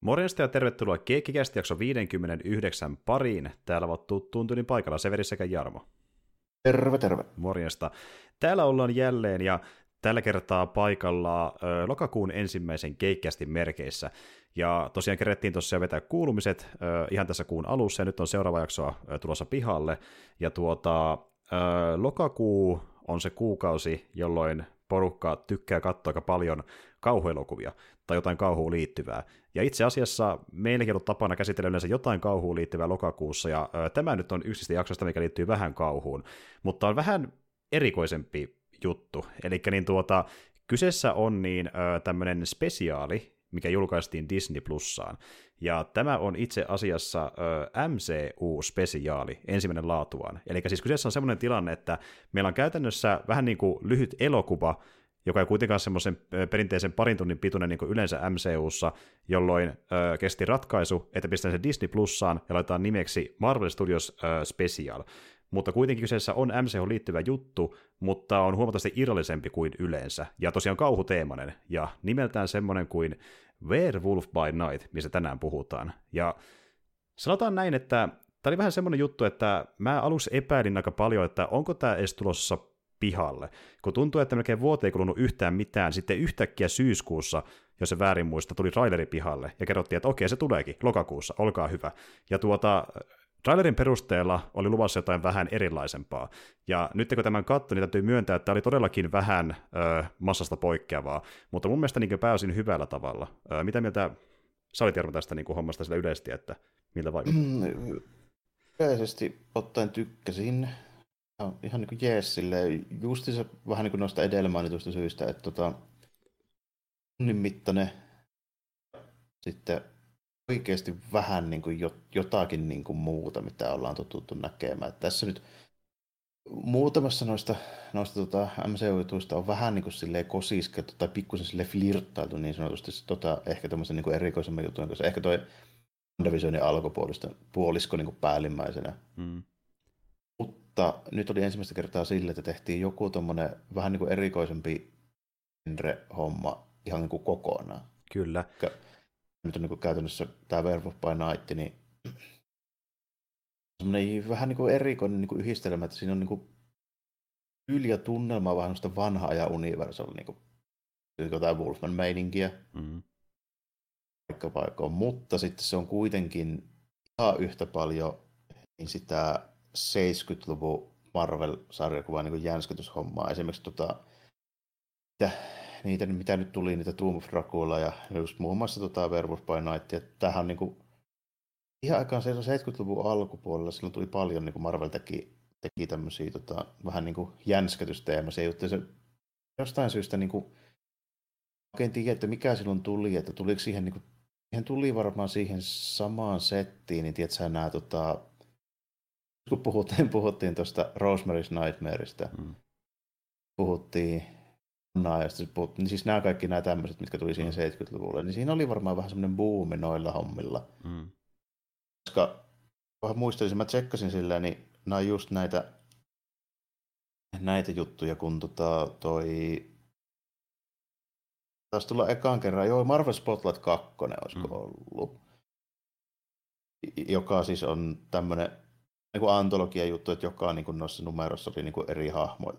Morjesta ja tervetuloa Keikkikästi jakso 59 pariin. Täällä ovat tuttuun tyylin paikalla Severi sekä Jarmo. Terve, terve. Morjesta. Täällä ollaan jälleen ja tällä kertaa paikalla ö, lokakuun ensimmäisen keikkästi merkeissä. Ja tosiaan kerettiin tosiaan vetää kuulumiset ö, ihan tässä kuun alussa, ja nyt on seuraava jaksoa ö, tulossa pihalle. Ja tuota, ö, lokakuu on se kuukausi, jolloin porukka tykkää katsoa aika paljon kauhuelokuvia tai jotain kauhuun liittyvää. Ja itse asiassa meilläkin on ollut tapana käsitellä yleensä jotain kauhuun liittyvää lokakuussa, ja tämä nyt on yksistä jaksosta, mikä liittyy vähän kauhuun, mutta on vähän erikoisempi juttu. Eli niin tuota, kyseessä on niin tämmöinen spesiaali, mikä julkaistiin Disney Plussaan. Ja tämä on itse asiassa MCU-spesiaali, ensimmäinen laatuaan. Eli siis kyseessä on semmoinen tilanne, että meillä on käytännössä vähän niin kuin lyhyt elokuva, joka ei kuitenkaan semmoisen perinteisen parin tunnin pituinen niin kuin yleensä MCUssa, jolloin ö, kesti ratkaisu, että pistetään se Disney Plussaan ja laitetaan nimeksi Marvel Studios ö, Special mutta kuitenkin kyseessä on MCH liittyvä juttu, mutta on huomattavasti irrallisempi kuin yleensä, ja tosiaan kauhuteemainen, ja nimeltään semmoinen kuin Werewolf by Night, missä tänään puhutaan. Ja sanotaan näin, että tämä oli vähän semmoinen juttu, että mä aluksi epäilin aika paljon, että onko tämä edes tulossa pihalle, kun tuntuu, että melkein vuoteen ei kulunut yhtään mitään, sitten yhtäkkiä syyskuussa, jos se väärin muista, tuli traileri pihalle, ja kerrottiin, että okei, se tuleekin, lokakuussa, olkaa hyvä. Ja tuota, Trailerin perusteella oli luvassa jotain vähän erilaisempaa, ja nyt kun tämän katsoi, niin täytyy myöntää, että tämä oli todellakin vähän ö, massasta poikkeavaa, mutta mun mielestä niin pääosin hyvällä tavalla. Ö, mitä mieltä sä olit Jarmo tästä niin kuin hommasta sillä yleisesti, että miltä vaikuttaa? Mm, yleisesti ottaen tykkäsin. Ihan niin kuin jees silleen, se vähän niin kuin noista edellä mainituista syistä, että tota, tunnin mittainen sitten oikeasti vähän niin kuin jotakin niin kuin muuta, mitä ollaan totuttu näkemään. Että tässä nyt muutamassa noista, noista tota MCU-jutuista on vähän niin kuin silleen kosiskettu tai pikkusen sille flirttailtu niin sanotusti tota, ehkä tämmöisen niin erikoisemman jutun, koska ehkä toi WandaVisionin alkupuolisko puolisko niin kuin päällimmäisenä. Mm. Mutta nyt oli ensimmäistä kertaa sille, että tehtiin joku tommonen vähän niin kuin erikoisempi genre-homma ihan niin kuin kokonaan. Kyllä nyt on niin kuin käytännössä tämä Werewolf by Night, niin semmoinen vähän niin kuin erikoinen niin kuin yhdistelmä, että siinä on niin kuin tyyli ja tunnelma vähän sitä vanhaa ja Universal, niin kuin, jotain Wolfman-meininkiä mm. paikka mutta sitten se on kuitenkin ihan yhtä paljon niin sitä 70-luvun Marvel-sarjakuvaa niin jänskytyshommaa. Esimerkiksi tota, niitä, mitä nyt tuli, niitä Tomb of Dracula ja just muun muassa tota Werewolf by Night. Ja tämähän on niin kuin, ihan aikaan 70-luvun alkupuolella, silloin tuli paljon, niin kuin Marvel teki, teki tämmöisiä tota, vähän niin kuin jänskätysteemaisia juttuja. Se jostain syystä niin kuin, oikein tiedä, että mikä silloin tuli, että tuliko siihen, niin kuin, siihen tuli varmaan siihen samaan settiin, niin tiedätkö nämä, tota, kun puhuttiin, puhuttiin tuosta Rosemary's Nightmareista, mm. puhuttiin ja sitten puhut, niin siis nämä kaikki nämä tämmöiset, mitkä tuli siihen 70-luvulle, niin siinä oli varmaan vähän semmoinen buumi noilla hommilla. Mm. Koska muistelisin, mä tsekkasin sillä, niin nämä on just näitä, näitä juttuja, kun tota, toi taas tulla ekaan kerran, joo, Marvel Spotlight 2 olisiko mm. ollut, joka siis on tämmöinen niin antologia juttu, että joka niin kuin noissa numeroissa oli niin kuin eri hahmoja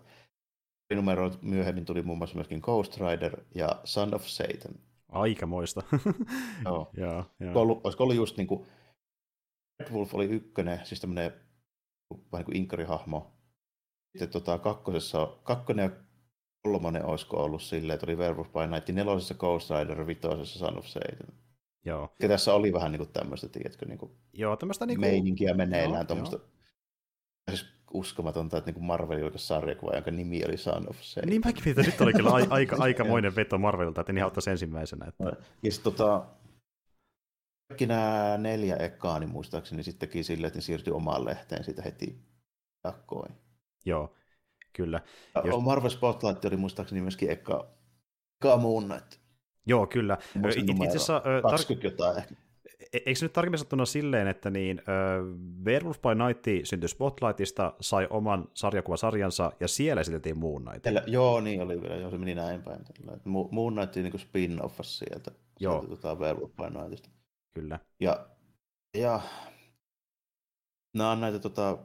numero myöhemmin tuli muun muassa myöskin Ghost Rider ja Son of Satan. Aikamoista. Joo. ja, ja. Olisiko, ollut, olisiko ollut just niin kuin, Red Wolf oli ykkönen, siis tämmöinen vähän niin kuin inkarihahmo. Sitten tota, kakkosessa, kakkonen ja kolmonen olisiko ollut silleen, että oli Werewolf by Night, nelosessa Ghost Rider, vitosessa Son of Satan. Joo. Ja tässä oli vähän niin kuin tämmöistä, tiedätkö, niin kuin Joo, tämmöistä niin kuin... meininkiä meneillään, tuommoista siis uskomatonta, että niin Marvel julkaisi sarjakuva, jonka nimi oli Son of Satan. Niin mäkin mietin, nyt oli kyllä aika, aikamoinen veto Marvelilta, että niin ottaisi ensimmäisenä. Että... Ja sitten tota, kaikki nämä neljä ekaa, niin muistaakseni sitten teki silleen, että ne siirtyi omaan lehteen siitä heti jakkoin. Joo, kyllä. Jos... Marvel Spotlight oli muistaakseni myöskin eka, eka Moon Knight. Joo, kyllä. Itse asiassa... 20 tar- jotain ehkä. E-, eikö nyt tarkemmin sanottuna silleen, että niin, uh, Werewolf by Night syntyi Spotlightista, sai oman sarjakuvasarjansa ja siellä esiteltiin Moon Knight. Tällä, joo, niin oli vielä, joo, se meni näin päin. Moon Knight niin spin-offas sieltä, joo. sieltä tota Werewolf by Nightista. Kyllä. Ja, ja nämä on näitä tota,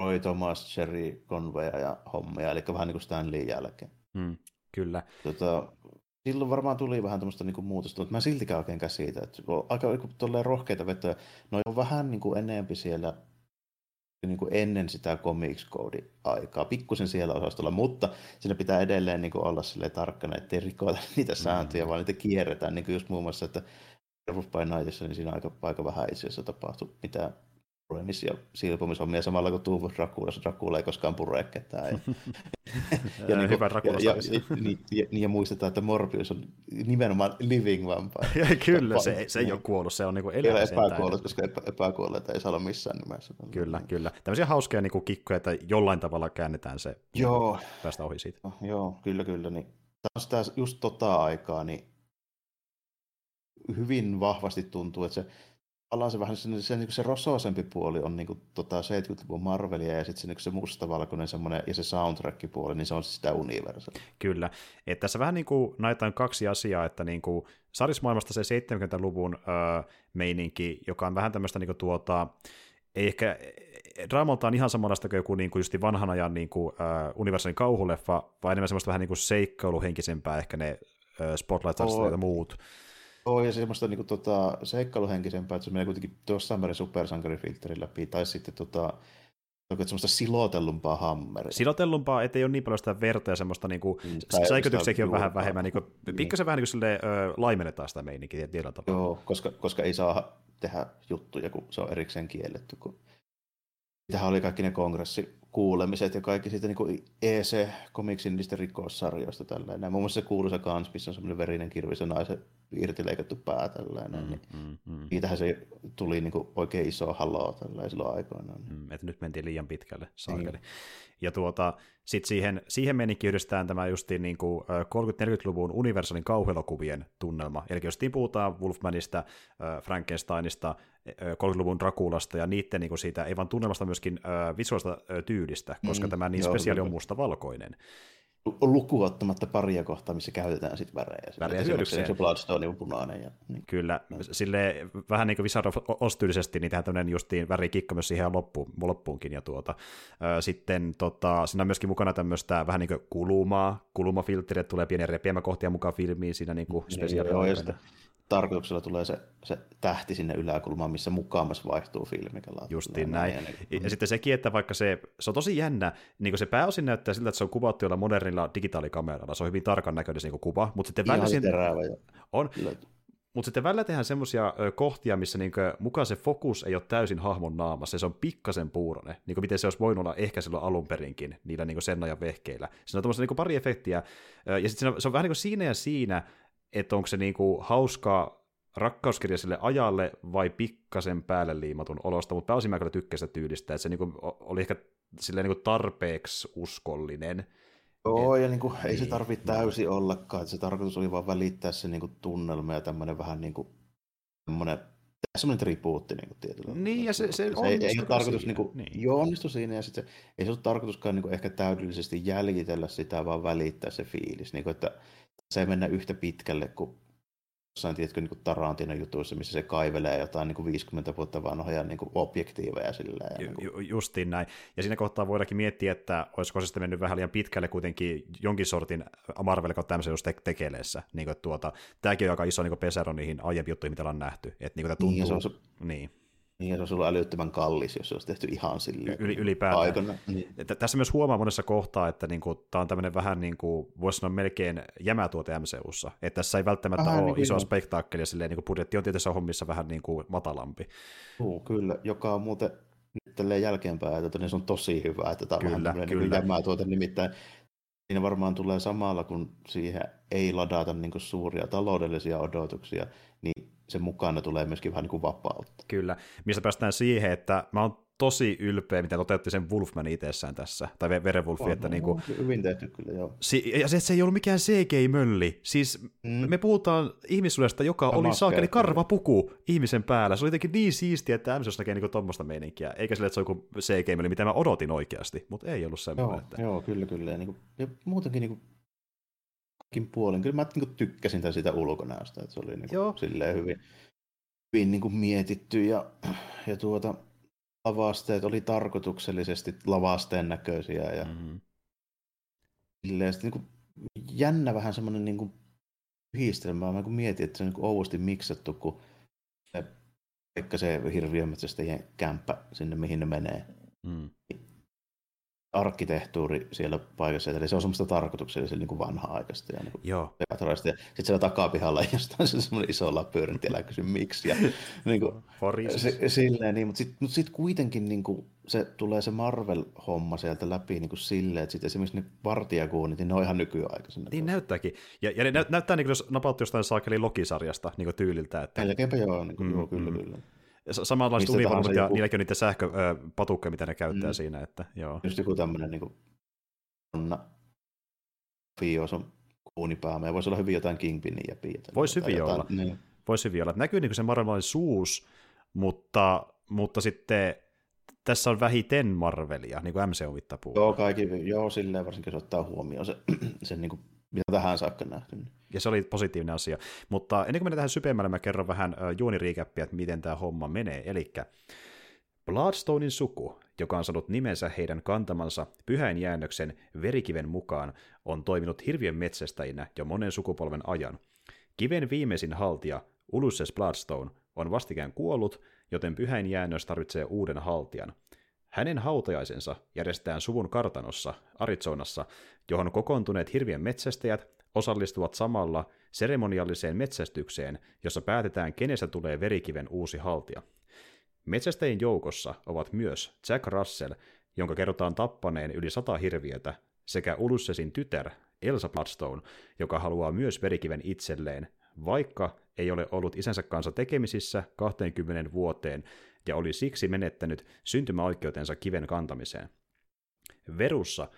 Roy Thomas, Jerry Conway ja hommia, eli vähän niin kuin Stanley jälkeen. Mm, kyllä. Tota, silloin varmaan tuli vähän tämmöistä niin muutosta, mutta mä siltikään oikein käsitä. Että aika tolleen rohkeita vetoja. No on vähän niin kuin enempi siellä niin kuin ennen sitä Comics Code-aikaa, pikkusen siellä osastolla, mutta siinä pitää edelleen niin kuin olla tarkkana, ettei rikoita niitä sääntöjä, mm. vaan niitä kierretään, niin kuin just muun muassa, että by Nightissa, niin siinä aika, aika vähän itse asiassa tapahtui mitään puremis- ja silpomishommia samalla kuin Tuuvu Draculassa. Dracula ei koskaan pure ketään. Ja, ja, niin, Hyvä ja, ja, niin, ja, ja, ja, muistetaan, että Morbius on nimenomaan living vampire. ja, kyllä, se, se ei ole kuollut, se on niin elävä. epäkuollut, koska epä, epäkuolleita ei saa olla missään nimessä. Kyllä, kyllä. Tämmöisiä hauskoja niin kikkoja, että jollain tavalla käännetään se joo. päästä ohi siitä. Oh, joo, kyllä, kyllä. Niin. Tämä just tota aikaa, niin hyvin vahvasti tuntuu, että se ollaan se vähän se, se, niin se rosoisempi puoli on niin kuin, tota 70-luvun Marvelia ja sitten se, niin se mustavalkoinen semmoinen ja se soundtrack-puoli, niin se on sitä Universalia. Kyllä. Et tässä vähän niin kuin kaksi asiaa, että niin kuin sarismaailmasta se 70-luvun öö, meininki, joka on vähän tämmöistä niin kuin tuota, ei ehkä draamaltaan ihan samanlaista kuin joku niin kuin just vanhan ajan niin kuin, äh, universaalin kauhuleffa, vaan enemmän semmoista vähän niin kuin seikkailuhenkisempää ehkä ne äh, spotlight ja muut. Joo, ja semmoista niinku, tota, seikkailuhenkisempää, että se menee kuitenkin tuossa Summerin supersankarifilterin läpi, tai sitten tota, semmoista silotellumpaa hammeria. Silotellumpaa, ettei ole niin paljon sitä verta ja semmoista niinku, mm, säikytyksiäkin on vähän vähemmän, niinku, niin. pikkasen vähän niin silleen, ö, laimennetaan sitä meininkiä tietyllä tavalla. Joo, koska, koska ei saa tehdä juttuja, kun se on erikseen kielletty, kun Tähän oli kaikki ne kongressikuulemiset ja kaikki siitä niin EC-komiksin niistä rikossarjoista tällainen. Muun muassa se kuuluisa kans, missä on semmoinen verinen kirvi, se naisen irtileikattu pää tällainen. Mm, niin mm, mm. Niitähän se tuli niin kuin oikein iso haloo tällainen silloin aikoinaan. Mm, että nyt mentiin liian pitkälle, saakeli. Niin. Ja tuota, sitten siihen, siihen menikin yhdistetään tämä justiin niin kuin 30-40-luvun universaalin kauhuelokuvien tunnelma. Eli justiin puhutaan Wolfmanista, Frankensteinista, 30-luvun Drakulasta ja niiden niin kuin siitä, ei vaan tunnelmasta myöskin visuaalista tyylistä, koska mm, tämä niin joo, spesiaali on mustavalkoinen lukuottamatta paria kohtaa, missä käytetään sitten värejä. Värejä hyödykseen. Se Bloodstone on punainen. Ja, niin. Kyllä, sille vähän niin kuin Wizard of Oz-tyylisesti, niin tehdään tämmöinen justiin värikikka myös siihen loppuun, loppuunkin. Ja tuota, sitten tota, siinä on myöskin mukana tämmöistä vähän niin kuin kulumaa, kulumafiltteri, tulee pieniä repiämäkohtia mukaan filmiin siinä niin kuin niin, Joo, ja sitten tarkoituksella tulee se, se tähti sinne yläkulmaan, missä mukaamassa vaihtuu filmi. Justiin näin. näin. Ja, ja sitten sekin, että vaikka se, se on tosi jännä, niin kuin se pääosin näyttää siltä, että se on kuvattu jolla modernilla digitaalikameralla, se on hyvin tarkan näköinen niin kuva, mutta sitten välillä siinä... on, mutta sitten välillä tehdään semmoisia kohtia, missä niinku, mukaan se fokus ei ole täysin hahmon naamassa, se on pikkasen puurone, niin kuin miten se olisi voinut olla ehkä silloin alun perinkin, niillä niinku sen ajan vehkeillä. Siinä on tuommoista niinku pari efektiä, ja sitten se on vähän niin kuin siinä ja siinä, että onko se niinku hauska rakkauskirja sille ajalle vai pikkasen päälle liimatun olosta, mutta pääosin mä kyllä tykkäsin sitä tyylistä, että se niinku oli ehkä silleen niinku tarpeeksi uskollinen. Joo, ja niinku, ei niin, se tarvitse täysin ollakaan, että se tarkoitus oli vaan välittää se niinku tunnelma ja tämmöinen vähän niin kuin, semmoinen semmoinen tribuutti niin kuin tietyllä Niin, ja se, se, se ei, ei ole tarkoitus, niin kuin, niin. joo, onnistu siinä, ja sitten ei se ole tarkoituskaan niin kuin, ehkä täydellisesti jäljitellä sitä, vaan välittää se fiilis, niin kuin, että se ei mennä yhtä pitkälle kuin jossain, tiedätkö, niin Tarantinon jutuissa, missä se kaivelee jotain niin kuin 50 vuotta vanhoja niin kuin objektiiveja sillä. Ja niin kuin... Justiin näin. Ja siinä kohtaa voidaankin miettiä, että olisiko se sitten mennyt vähän liian pitkälle kuitenkin jonkin sortin Marvel kautta tämmöisen just te- tekeleessä. Niin kuin, tuota, tämäkin on aika iso niin pesero niihin aiempiin juttuihin, mitä ollaan nähty. Että niin kuin tuntuu... Niin, se on se... niin. Niin, se olisi ollut älyttömän kallis, jos se olisi tehty ihan sille Yli, ylipäätään. aikana. Niin. Tässä myös huomaa monessa kohtaa, että niin kuin, tämä on tämmöinen vähän, niin kuin, voisi sanoa melkein jämätuote MCUssa. Että tässä ei välttämättä Aha, ole niin, isoa spektaakkelia, silleen, niin kuin budjetti on tietyissä hommissa vähän niin kuin matalampi. Uh, kyllä, joka on muuten nyt jälkeenpäin, että niin se on tosi hyvä, että tämä on kyllä, vähän kyllä. Niin jämätuote, nimittäin siinä varmaan tulee samalla, kun siihen ei ladata niin kuin suuria taloudellisia odotuksia, niin sen mukana tulee myöskin vähän niin kuin vapautta. Kyllä, mistä päästään siihen, että mä oon tosi ylpeä, mitä toteutti sen Wolfman itsessään tässä, tai Verewolfi, että niin kuin, hyvin tehty kyllä, joo. Si- ja se, se ei ollut mikään CGI-mölli, siis mm. me puhutaan ihmissuudesta, joka ja oli saakeli karvapuku ihmisen päällä, se oli jotenkin niin siistiä, että MCS näkee niin tuommoista meininkiä, eikä sille, että se on joku CGI-mölli, mitä mä odotin oikeasti, mutta ei ollut semmoinen. Joo, että... joo kyllä, kyllä, ja, niin kuin, ja muutenkin niin kuin puolin. Kyllä mä niin tykkäsin sitä ulkonäöstä, että se oli niin kuin, silleen hyvin, hyvin niin kuin mietitty ja, ja tuota, lavasteet oli tarkoituksellisesti lavasteen näköisiä ja mm-hmm. silleen, niin kuin, jännä vähän semmoinen niin kuin, yhdistelmä. Mä kun mietin, että se on niin ouvosti miksattu, kun se, vaikka se hirviömetsästäjien kämppä sinne, mihin ne menee. Mm arkkitehtuuri siellä paikassa, eli se on semmoista tarkoituksellista niin kuin vanha-aikaista ja niin kuin Joo. Ja sitten siellä takapihalla jostain se semmoinen iso labyryntti, älä kysy miksi. Ja, niin kuin, se, silleen, niin, mutta sitten mut sit kuitenkin niin kuin, se tulee se Marvel-homma sieltä läpi niin kuin silleen, että sitten esimerkiksi ne vartijakuunit, niin ne on ihan nykyaikaisen. Niin näyttääkin. Ja, ja ne nä- näyttää niin kuin jos napautti jostain saakeli Lokisarjasta niin kuin tyyliltä. Että... Melkeinpä joo, niin kuin, mm, joo kyllä, mm. kyllä samanlaiset univormut ja joku... niilläkin on niitä sähköpatukkeja, mitä ne käyttää mm. siinä. Että, joo. Just joku tämmöinen niin Anna Fios on kuunipäämä ja voisi olla hyvin jotain Kingpinin ja piitä. Voisi hyvin jotain, olla. Niin. Voisi hyvin olla. Näkyy niin se Marvelin suus, mutta, mutta sitten tässä on vähiten Marvelia, niin kuin MCU mittapuun. Joo, kaikki, joo, silleen varsinkin se ottaa huomioon se, sen niin kuin mitä tähän saakka nähty. Ja se oli positiivinen asia. Mutta ennen kuin mennään tähän sypemmälle, mä kerron vähän juoniriikäppiä, että miten tämä homma menee. Eli Bloodstonein suku, joka on saanut nimensä heidän kantamansa pyhän jäännöksen verikiven mukaan, on toiminut hirviön metsästäjinä jo monen sukupolven ajan. Kiven viimeisin haltija, Ulysses Bloodstone, on vastikään kuollut, joten pyhäin jäännös tarvitsee uuden haltijan. Hänen hautajaisensa järjestetään suvun kartanossa, Arizonassa, johon kokoontuneet hirvien metsästäjät osallistuvat samalla seremonialliseen metsästykseen, jossa päätetään, kenestä tulee verikiven uusi haltija. Metsästäjien joukossa ovat myös Jack Russell, jonka kerrotaan tappaneen yli sata hirviötä, sekä Ulyssesin tytär Elsa Bloodstone, joka haluaa myös verikiven itselleen, vaikka ei ole ollut isänsä kanssa tekemisissä 20 vuoteen ja oli siksi menettänyt syntymäoikeutensa kiven kantamiseen. Verussa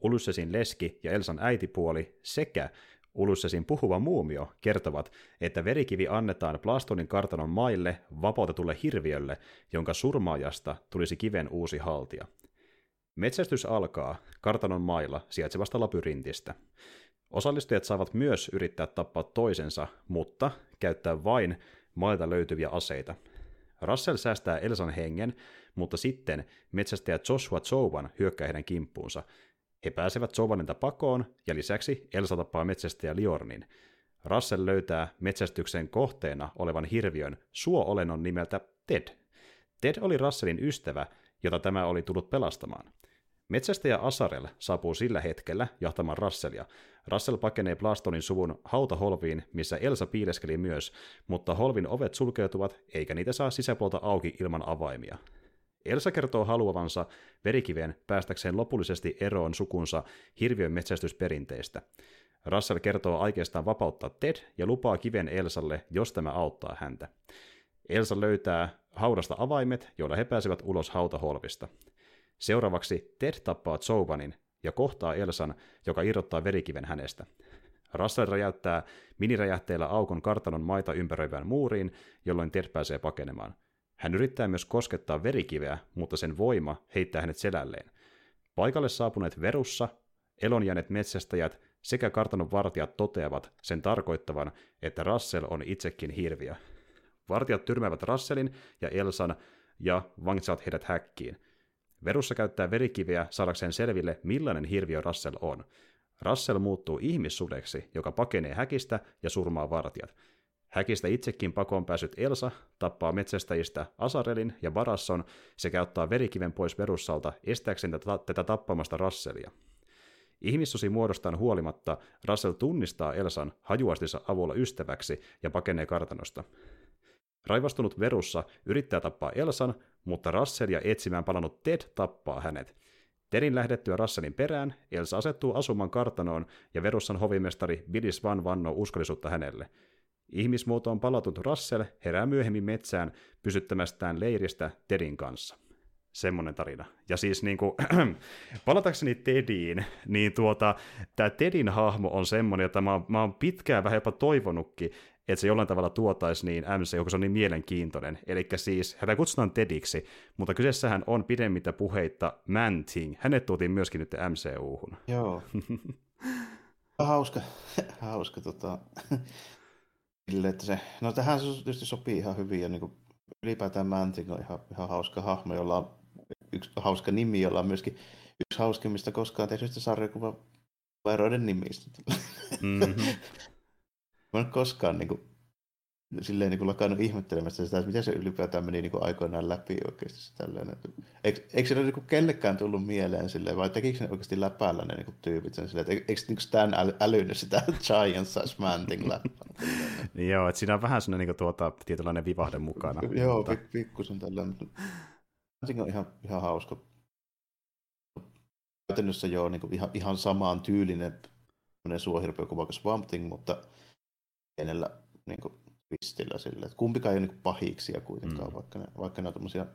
Ulyssesin leski ja Elsan äitipuoli sekä Ulyssesin puhuva muumio kertovat, että verikivi annetaan Plastonin kartanon maille vapautetulle hirviölle, jonka surmaajasta tulisi kiven uusi haltija. Metsästys alkaa kartanon mailla sijaitsevasta labyrintistä. Osallistujat saavat myös yrittää tappaa toisensa, mutta käyttää vain mailta löytyviä aseita. Russell säästää Elsan hengen, mutta sitten metsästäjä Joshua Zouvan hyökkää heidän kimppuunsa. He pääsevät Zouvanilta pakoon, ja lisäksi Elsa tappaa metsästäjä Liornin. Russell löytää metsästyksen kohteena olevan hirviön suo-olennon nimeltä Ted. Ted oli Russellin ystävä, jota tämä oli tullut pelastamaan. Metsästäjä Asarel saapuu sillä hetkellä jahtamaan Russellia. Russell pakenee Blastonin suvun hautaholviin, missä Elsa piileskeli myös, mutta holvin ovet sulkeutuvat, eikä niitä saa sisäpuolta auki ilman avaimia. Elsa kertoo haluavansa verikiveen päästäkseen lopullisesti eroon sukunsa hirviön metsästysperinteistä. Russell kertoo aikeistaan vapauttaa Ted ja lupaa kiven Elsalle, jos tämä auttaa häntä. Elsa löytää haudasta avaimet, joilla he pääsevät ulos hautaholvista. Seuraavaksi Ted tappaa Zouvanin ja kohtaa Elsan, joka irrottaa verikiven hänestä. Russell räjäyttää miniräjähteellä aukon kartanon maita ympäröivään muuriin, jolloin Ted pääsee pakenemaan. Hän yrittää myös koskettaa verikiveä, mutta sen voima heittää hänet selälleen. Paikalle saapuneet Verussa, elonjääneet metsästäjät sekä kartanon vartijat toteavat sen tarkoittavan, että Russell on itsekin hirviö. Vartijat tyrmäävät Russellin ja Elsan ja vangitsevat heidät häkkiin – Verussa käyttää verikiviä saadakseen selville, millainen hirviö Russell on. Russell muuttuu ihmissudeksi, joka pakenee häkistä ja surmaa vartijat. Häkistä itsekin pakoon pääsyt Elsa tappaa metsästäjistä Asarelin ja Barasson sekä ottaa verikiven pois Verussalta estääkseen tätä, tätä tappamasta Russellia. Ihmissusi muodostaan huolimatta Russell tunnistaa Elsan hajuastinsa avulla ystäväksi ja pakenee kartanosta. Raivastunut Verussa yrittää tappaa Elsan, mutta Russell ja etsimään palannut Ted tappaa hänet. Tedin lähdettyä Russellin perään, Elsa asettuu asumaan kartanoon ja Verussan hovimestari Billy Svan vannoo uskollisuutta hänelle. Ihmismuotoon palatunut Russell herää myöhemmin metsään pysyttämästään leiristä Tedin kanssa. Semmoinen tarina. Ja siis niin kuin, palatakseni Tediin, niin tuota, tämä Tedin hahmo on semmoinen, jota mä, mä oon pitkään vähän jopa toivonutkin, että se jollain tavalla tuotaisi niin MC, kun se on niin mielenkiintoinen. Eli siis häntä kutsutaan Tediksi, mutta kyseessähän on pidemmitä puheita Manting. Hänet tuotiin myöskin nyt MCU-hun. Joo. Hauska, hauska tota, sille, että se, no tähän tietysti sopii ihan hyvin ja niin kuin, ylipäätään Manting on ihan, ihan hauska hahmo, jolla on yksi hauska nimi, jolla on myöskin yksi hauskimmista koskaan tehdyistä sarjakuva eroiden nimistä. Mm-hmm. Mä en koskaan niin kuin, silleen niin lakannut ihmettelemästä sitä, että miten se ylipäätään meni niin aikoinaan läpi oikeasti. Se tällainen. Eikö, eikö se ole niin kellekään tullut mieleen silleen, vai tekikö ne oikeasti läpäällä ne niin tyypit sen silleen, että eikö niin Stan äly, älynyt sitä Giant Size Manting läppää? Joo, että siinä on vähän sellainen niin tuota, tietynlainen vivahde mukana. Joo, mutta... pikkusen tällainen. Manting on ihan, ihan hauska. Käytännössä joo, niin ihan, ihan samaan tyylinen suohirpeokuva kuin Swamp Thing, mutta pienellä niin kuin, twistillä sille. Että kumpikaan ei ole niin pahiksia kuitenkaan, mm. vaikka ne, vaikka ne on tämmöisiä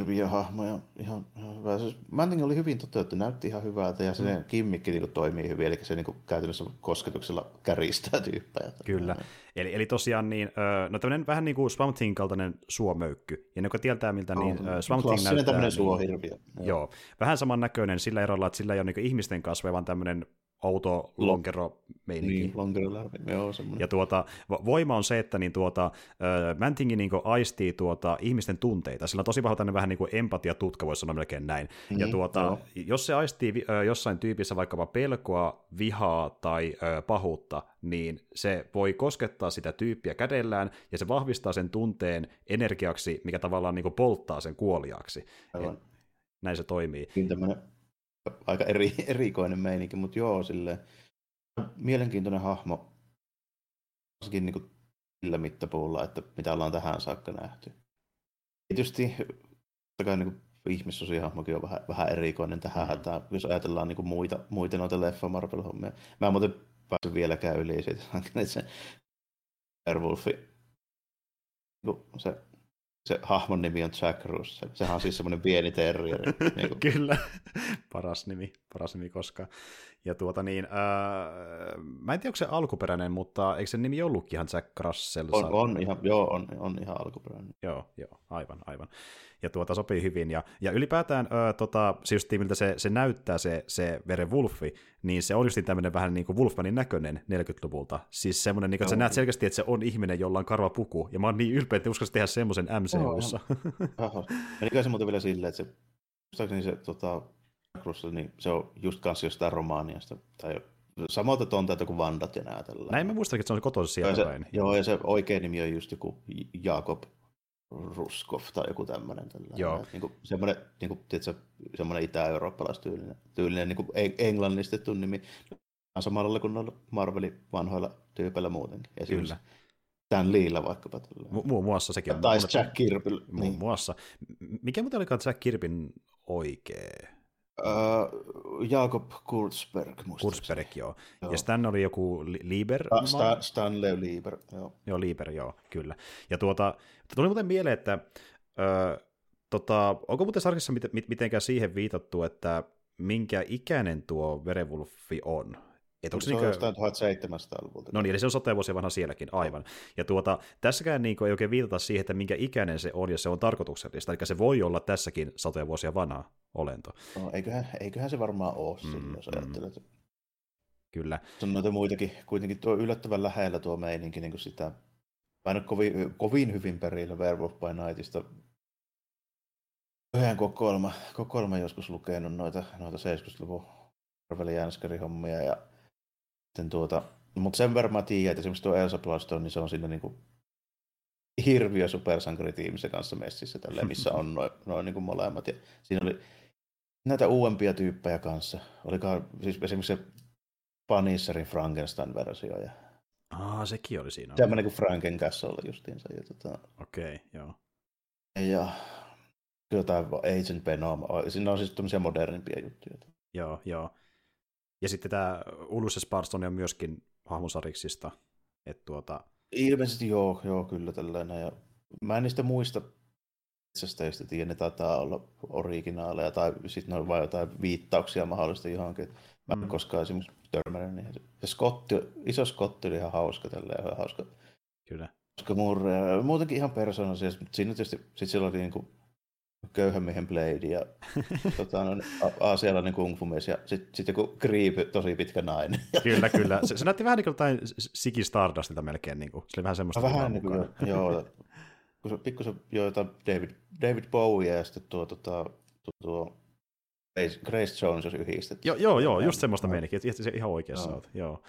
hyviä hahmoja. Ihan, ihan hyvä. Siis Manting oli hyvin toteutettu, näytti ihan hyvältä ja se mm. kimmikki niin kuin, toimii hyvin, eli se niin kuin, käytännössä kosketuksella käristää tyyppejä. Kyllä. Eli, eli tosiaan niin, no tämmöinen vähän niin kuin Swamp Thing kaltainen suomöykky. Ja ne, joka tietää miltä, niin oh, Swamp Thing näyttää. tämmöinen niin, suohirviö. Joo. joo. Vähän saman näköinen sillä erolla, että sillä ei ole niin ihmisten kasveja, vaan tämmöinen outo lonkero meininki. Niin, lonkero joo, semmoinen. Ja tuota, voima on se, että niin tuota, Mantingi niin aistii tuota, ihmisten tunteita. Sillä on tosi vahva vähän niin empatiatutka, voisi sanoa melkein näin. Mm, ja tuota, joo. jos se aistii jossain tyypissä vaikkapa pelkoa, vihaa tai pahuutta, niin se voi koskettaa sitä tyyppiä kädellään, ja se vahvistaa sen tunteen energiaksi, mikä tavallaan niin polttaa sen kuoliaksi. Aivan. Näin se toimii. Niin tämmöinen aika eri, erikoinen meininki, mutta joo, silleen, mielenkiintoinen hahmo, varsinkin niin kuin sillä mittapuulla, että mitä ollaan tähän saakka nähty. Tietysti kai niin ihmissosiahahmokin on vähän, vähän erikoinen tähän mm. hätään, jos ajatellaan niin kuin muita, muita noita leffa Marvel-hommia. Mä en muuten päässyt vieläkään yli siitä, että se Airwolfi, niin se se hahmon nimi on Jack Russell. Sehän on siis semmoinen pieni terrieri. niin kuin. Kyllä, paras nimi, paras nimi koskaan. Ja tuota niin, äh, mä en tiedä, onko se alkuperäinen, mutta eikö se nimi ollutkin ihan Jack Russell? On, on ihan, joo, on, on ihan alkuperäinen. Joo, joo, aivan, aivan. Ja tuota sopii hyvin. Ja, ja ylipäätään, äh, tota, se just miltä se, se näyttää, se, se Vere Wolfi, niin se on just tämmöinen vähän niin kuin Wolfmanin näköinen 40-luvulta. Siis semmoinen, niin kuin, että sä näet selkeästi, että se on ihminen, jolla on karva puku. Ja mä oon niin ylpeä, että uskoisin tehdä semmoisen MCUssa. Oho. Menikö se muuten vielä silleen, että se, se tota, Russell, niin se on just kanssa jostain Romaaniasta. Tai samalta tonteita kuin Vandat ja nää tällä. Näin mä muistakin, että se on kotoisin sieltä päin. Joo, ja se oikea nimi on just joku Jakob Ruskov tai joku tämmöinen. Joo. Niin kuin, semmoinen, niin kuin, tiedätkö, semmoinen itä-eurooppalaistyylinen tyylinen, niin kuin englannistettu nimi. Samalla kuin noilla Marvelin vanhoilla tyypeillä muutenkin. Kyllä. Stan Leella vaikkapa. Mu- muun muassa sekin on. Tai Jack Kirby. Muun niin. muassa. Mikä muuten olikaan Jack Kirbyn oikea? Uh, Jakob Kurzberg, Kurzberg, joo. joo. Ja Stan oli joku Lieber? Sta, Stanley Lieber, joo. Joo, Lieber, joo, kyllä. Ja tuota, tuli muuten mieleen, että ö, tota, onko muuten sarjassa mitenkään siihen viitattu, että minkä ikäinen tuo Verewolfi on? Et onko se on jostain 1700-luvulta. No niin, eli se on sote vuosia vanha sielläkin, aivan. Ja tuota, tässäkään niin ei oikein viitata siihen, että minkä ikäinen se on, ja se on tarkoituksellista. Eli se voi olla tässäkin satoja vuosia vanha olento. No, eiköhän, eiköhän se varmaan ole mm, sillä, jos mm. ajattelet. Kyllä. Se on noita muitakin, kuitenkin tuo yllättävän lähellä tuo meininki niin kuin sitä. Mä en ole kovin, kovin hyvin perillä Werewolf by Nightista. Yhden kokoelma, kokoelma joskus lukenut noita, noita 70-luvun Marvelin hommia ja sitten tuota, mutta sen verran mä tiedän, että esimerkiksi tuo Elsa Blaston, niin se on siinä niinku hirviö supersankaritiimissä kanssa messissä, tälleen, missä on noin noi niinku molemmat. Ja siinä oli näitä uudempia tyyppejä kanssa. Olikaan siis esimerkiksi se Punisherin Frankenstein-versio. Ja... Ah, sekin oli siinä. Semmoinen kuin Franken Castle justiinsa. Ja tota... Okei, okay, joo. Ja jotain Agent Venom. Siinä on siis tämmöisiä modernimpia juttuja. Joo, joo. Ja sitten tämä Ulysses Parston on myöskin hahmosariksista. Että tuota... Ilmeisesti joo, joo, kyllä tällainen. Ja mä en niistä muista metsästäjistä tiedä, ne taitaa olla originaaleja tai sitten on vain jotain viittauksia mahdollisesti johonkin. Mä en mm. koskaan esimerkiksi törmännyt niihin. Se Scotti, iso Scotti oli ihan hauska tälleen, ihan hauska. Kyllä. Koska murre, muutenkin ihan persoonallisia, mutta siinä tietysti sit sillä oli niinku köyhän miehen Blade ja tota, no, aasialainen kung fu mies ja sitten sit joku Creep, tosi pitkä nainen. kyllä, kyllä. Se, se näytti vähän niin kuin jotain Siki Stardustilta melkein. Niin kuin. Se oli vähän semmoista. Vähän niin kuin, joo. Kun se pikkusen joita David, David Bowie ja sitten tuo, tuo, tuo, tuo Grace Jones jos yhdistetty. Joo, joo, joo just semmoista meininkiä, että ihan oikeassa no. olet, joo.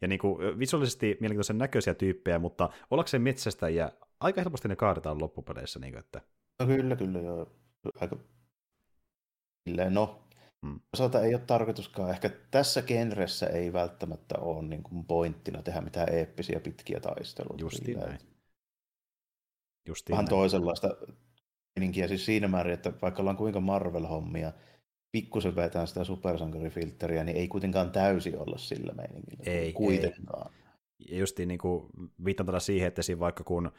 Ja niin kuin, visuaalisesti mielenkiintoisen näköisiä tyyppejä, mutta ollakseen metsästäjiä, aika helposti ne kaadetaan loppupeleissä. Niin kuin, että... No kyllä, kyllä, joo. Aika... Silleen, no, hmm. osalta ei ole tarkoituskaan. Ehkä tässä genressä ei välttämättä ole niin kuin pointtina tehdä mitään eeppisiä pitkiä taisteluita. Justiin näin. Justiin Vähän näin. toisenlaista meininkiä siis siinä määrin, että vaikka ollaan kuinka Marvel-hommia, pikkusen vetää sitä supersankarifiltteriä, niin ei kuitenkaan täysin olla sillä meiningillä. Ei, kuitenkaan. Ei. Justiin niin kuin viittaan tällä siihen, että siinä vaikka kun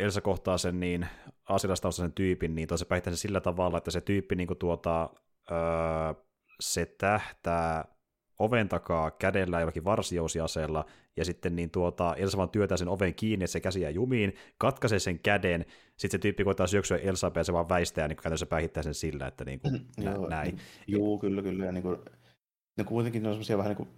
Elsa kohtaa sen niin asilastaustaisen tyypin, niin se päihtää sen sillä tavalla, että se tyyppi niin kuin tuota, öö, se tähtää oven takaa kädellä jollakin varsiousiaseella, ja sitten niin tuota, Elsa vaan työtää sen oven kiinni, että se käsi jää jumiin, katkaisee sen käden, sitten se tyyppi koittaa syöksyä Elsaa ja se vaan väistää, niin käytännössä päihittää sen sillä, että niin kuin, nä- Joo, näin. Joo, kyllä, kyllä. Ja niin kuin, ne kuitenkin ne on semmoisia vähän niin kuin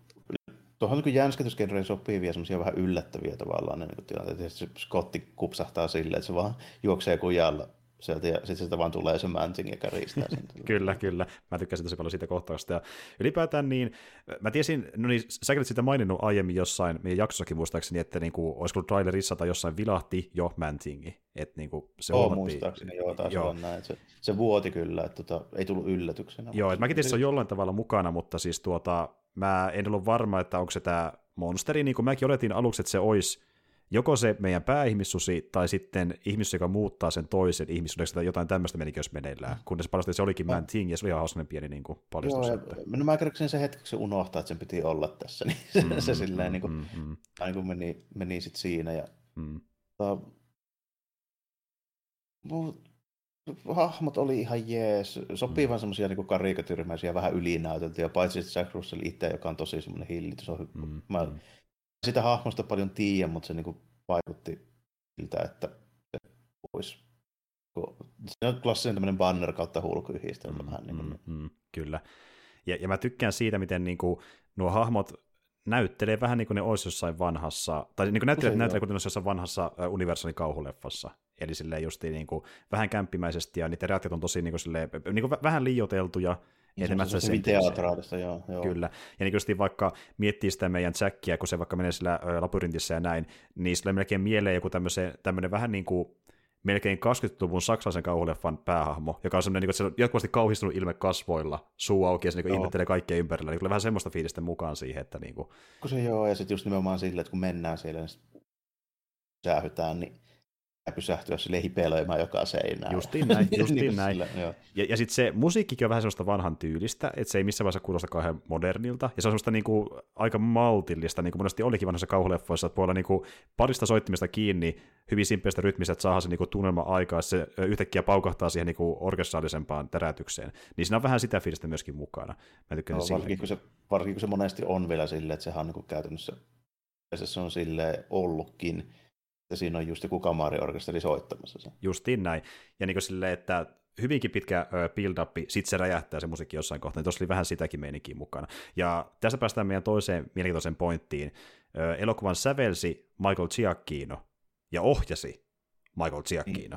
tuohon niin jänskätysgenreen sopivia semmoisia vähän yllättäviä tavallaan ne niin tilanteet. Se Scotti kupsahtaa silleen, että se vaan juoksee kujalla sieltä ja sitten sitä vaan tulee se manting ja käristää sen. kyllä, kyllä. Mä tykkäsin tosi paljon siitä kohtausta. Ja ylipäätään niin, mä tiesin, no niin, säkin olet sitä maininnut aiemmin jossain meidän jaksossakin muistaakseni, että niin kuin, olisiko trailerissa tai jossain vilahti jo mantingi. Että niin kuin, se oh, huomattiin. muistaakseni, joo, taas joo. on näin. Se, se vuoti kyllä, että tota, ei tullut yllätyksenä. Joo, että mäkin tietysti on jollain tavalla mukana, mutta siis tuota, mä en ollut varma, että onko se tämä monsteri, niin kuin mäkin oletin aluksi, että se olisi joko se meidän pääihmissusi tai sitten ihmis, joka muuttaa sen toisen ihmissudeksi tai jotain tämmöistä menikin, jos meneillään. Kunnes paljastui, että se olikin Man Thing ja se oli ihan hauskainen pieni niin kuin, paljastus. Joo, että... no mä kerroksin se hetkeksi unohtaa, että sen piti olla tässä, niin se, mm, se silleen niin kuin, mm, mm. Aina kun meni, meni sit siinä. Ja, mm. ta, hahmot oli ihan jees, sopivan mm. semmoisia niin karikatyyrimäisiä, vähän ylinäyteltyjä, paitsi Jack Russell itse, joka on tosi semmoinen hillitys. Mm. Mä, mm sitä hahmosta paljon tiedä, mutta se niin kuin vaikutti siltä, että se voisi se on klassinen tämmöinen banner kautta hulkuyhdistelmä mm, vähän. Niin kuin. Mm, mm, kyllä. Ja, ja mä tykkään siitä, miten niin kuin, nuo hahmot näyttelee vähän niin kuin ne olisi jossain vanhassa, tai niin kuin näyttelee, Usein, näyttelee kuin ne olisi jossain vanhassa Universalin kauhuleffassa. Eli silleen justiin niin kuin, vähän kämppimäisesti, ja niiden reaktiot on tosi niin kuin, silleen, niin kuin vähän liioteltuja, enemmän se, se, se teatraalista, joo, joo. Kyllä. Ja niin kuin vaikka miettii sitä meidän Jackia, kun se vaikka menee sillä labyrintissa ja näin, niin sillä melkein mieleen joku tämmöinen vähän niin kuin melkein 20-luvun saksalaisen kauhuleffan päähahmo, joka on semmoinen, niin kuin, että se on jatkuvasti kauhistunut ilme kasvoilla, suu auki ja se niin ihmettelee kaikkea ympärillä. Niin tulee vähän semmoista fiilistä mukaan siihen, että niin kuin... Kun se joo, ja sitten just nimenomaan silleen, että kun mennään siellä, niin säähytään, niin pysähtyä sille hipelöimään joka seinään. Justiin näin, justiin niin näin. Sillä, ja, ja sitten se musiikkikin on vähän sellaista vanhan tyylistä, että se ei missään vaiheessa kuulosta kauhean modernilta, ja se on semmoista niinku aika maltillista, niin kuin monesti olikin vanhassa kauhuleffoissa, että voi olla niinku parista soittimista kiinni hyvin simppeistä rytmistä, että saadaan se niinku tunnelma aikaa, se yhtäkkiä paukahtaa siihen niinku orkestraalisempaan terätykseen. Niin siinä on vähän sitä fiilistä myöskin mukana. Mä no, varsinkin, kun se, varsinkin kun se monesti on vielä silleen, että sehän on niinku käytännössä se on sille ollutkin, ja siinä on just joku kamariorkesteri soittamassa sen. Justiin näin. Ja niin kuin silleen, että hyvinkin pitkä build-up, sit se räjähtää se musiikki jossain kohtaa, niin tuossa oli vähän sitäkin meininkiä mukana. Ja tässä päästään meidän toiseen mielenkiintoiseen pointtiin. Elokuvan sävelsi Michael Giacchino ja ohjasi Michael Giacchino.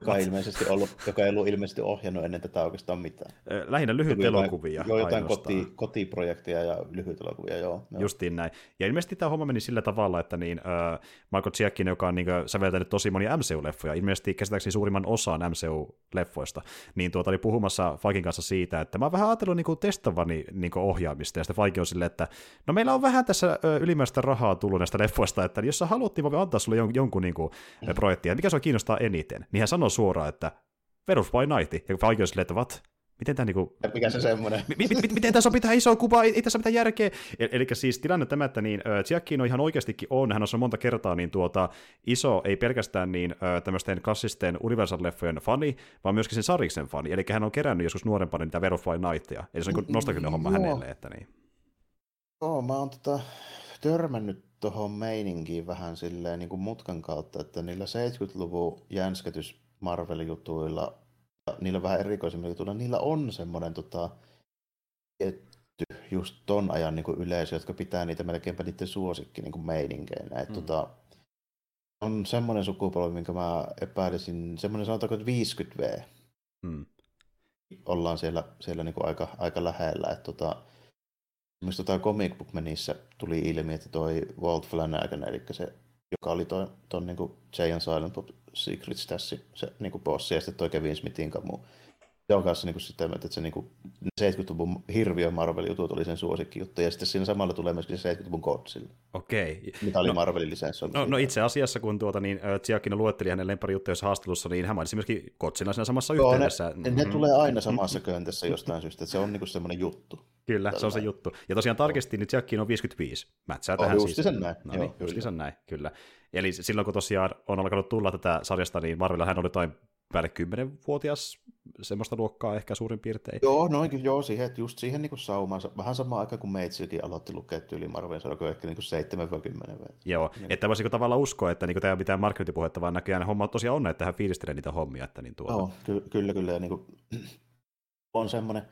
Joka, ilmeisesti ollut, joka ei ollut ilmeisesti ohjannut ennen tätä oikeastaan mitään. Lähinnä lyhyt elokuvia. Joo, jotain koti, kotiprojekteja ja lyhyt elokuvia, joo, joo. Justiin näin. Ja ilmeisesti tämä homma meni sillä tavalla, että niin, äh, Michael Giacchino, joka on niin säveltänyt tosi monia MCU-leffoja, ilmeisesti käsittääkseni suurimman osan MCU-leffoista, niin tuota oli puhumassa Faikin kanssa siitä, että mä oon vähän ajatellut niin testavani niin ohjaamista, ja sitten Faiki on silleen, että no meillä on vähän tässä ylimääräistä rahaa tullut näistä leffoista, että jos sä haluat, niin voi antaa sulle jonkun, jonkun niin kuin, projektia. Mikä se sua kiinnostaa eniten, niin hän sanoi suoraan, että Verus by Night. Ja Feige on silleen, että what? Miten tämä niinku... Mikä se semmoinen? M- m- m- miten tässä on pitää iso kuva, ei, ei tässä mitään järkeä. E- eli siis tilanne tämä, että niin, Giacchino ihan oikeastikin on, hän on monta kertaa niin tuota, iso, ei pelkästään niin tämmöisten klassisten Universal-leffojen fani, vaan myöskin sen sariksen fani. Eli hän on kerännyt joskus nuorempana niitä Verus by Nightia. Eli se on niin nostalginen homma hänelle. Että niin. Joo, mä oon tota, törmännyt tuohon meininkiin vähän silleen niin kuin mutkan kautta, että niillä 70-luvun jänskätys Marvel-jutuilla niillä vähän erikoisemmilla jutuilla, niillä on semmoinen tota, tietty just ton ajan niin kuin yleisö, jotka pitää niitä melkeinpä niiden suosikki niin kuin meininkeinä. Et, mm. tota, on semmoinen sukupolvi, minkä mä epäilisin, semmoinen sanotaanko, että 50V. Mm. Ollaan siellä, siellä niin kuin aika, aika lähellä. Et, tota, myös tota Comic Book Menissä tuli ilmi, että toi Walt Flanagan, eli se, joka oli ton niin kuin Jay and Silent Bob Secrets tässä, se niin kuin bossi, ja sitten toi Kevin Smithin kamu se on kanssa niinku sitä että se niinku 70-luvun hirviö Marvel-jutut oli sen suosikkijuttu, ja sitten siinä samalla tulee myöskin se 70-luvun Godzilla. Okei. Mitä oli no, Marvelin lisenssi. No, no, itse asiassa, kun tuota, niin, Tsiakino luetteli hänen lemparijuttuja haastattelussa, niin hän mainitsi myöskin Godzilla siinä samassa Joo, yhteydessä. Ne, mm-hmm. ne tulee aina samassa köntässä jostain syystä, että se on niinku semmoinen juttu. Kyllä, Tällä se on se juttu. Ja tosiaan tarkistin, niin Tsiakino on 55. Mätsää oh, tähän siis. näin. No niin, just sen näin, kyllä. Eli silloin, kun tosiaan on alkanut tulla tätä sarjasta, niin Marvelilla hän oli jotain päälle 10-vuotias semmoista luokkaa ehkä suurin piirtein. Joo, noin, joo siihen, just siihen niin saumaan, vähän samaan aikaan kuin Meitsikin aloitti lukea tyyli Marvel, se ehkä niin 7-10 Joo, niin. että voisiko tavallaan uskoa, että niin tämä on mitään markkinointipuhetta, vaan näköjään homma tosiaan on, että hän fiilistelee niitä hommia. Että niin tuota... Joo, ky- kyllä, kyllä. Ja niin kuin, on semmoinen,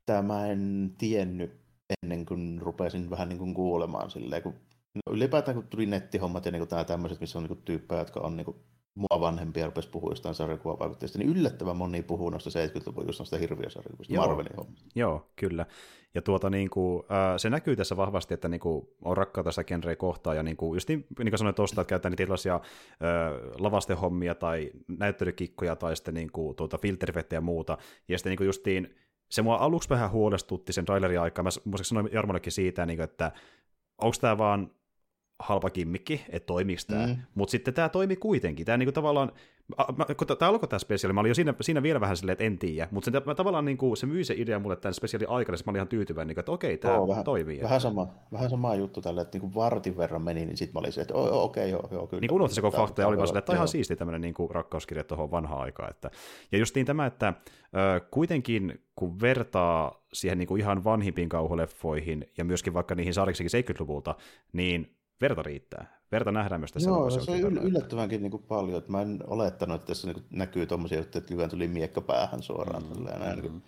että mä en tiennyt ennen kuin rupesin vähän niin kuin kuulemaan silleen, kun no ylipäätään kun tuli nettihommat ja niin nämä tämmöiset, missä on niin tyyppejä, jotka on niin kuin mua vanhempia rupesi puhua jostain sarjakuvavaikutteista, niin yllättävän moni puhuu noista 70-luvun just noista hirviösarjakuvista, Marvelin hommista. Joo, kyllä. Ja tuota, niin kuin, äh, se näkyy tässä vahvasti, että niin kuin, on rakkautta sitä genreä kohtaan, ja niin kuin, just niin, niin kuin sanoin tuosta, että käytetään niitä erilaisia äh, lavastehommia tai näyttelykikkoja tai sitten niin kuin, tuota, filtervettä ja muuta, ja sitten niin kuin justiin, se mua aluksi vähän huolestutti sen trailerin aikaa, mä muistaakseni sanoin Jarmollekin siitä, niin kuin, että onko tämä vaan halpa kimmikki, että toimiiko tämä. Mm. Mutta sitten tämä toimi kuitenkin. Tämä niinku tavallaan, mä, kun tämä alkoi tämä spesiaali, mä olin jo siinä, siinä vielä vähän silleen, että en tiedä, mutta se, mä, tavallaan niinku, se myi se idea mulle tämän spesiaali aikana, niin mä olin ihan tyytyväinen, niinku, että okei, tämä vähän, toimii. Vähän sama, vähän sama juttu tällä, että niinku vartin verran meni, niin sitten mä olin se, että okei, okay, joo, joo, kyllä. Niin unohti se koko fakta ja oli vaan silleen, että ihan siisti tämmöinen niinku rakkauskirja tuohon vanhaan aikaan. Että, ja just niin tämä, että ö, kuitenkin kun vertaa siihen niinku ihan vanhimpiin kauhuleffoihin ja myöskin vaikka niihin sarjiksikin 70-luvulta, niin verta riittää. Verta nähdään myös tässä Joo, se on yl- yllättävänkin niin kuin paljon. Että mä en olettanut, että tässä niin näkyy tuommoisia juttuja, että tuli miekka päähän suoraan. Mm, näin, mm. Niin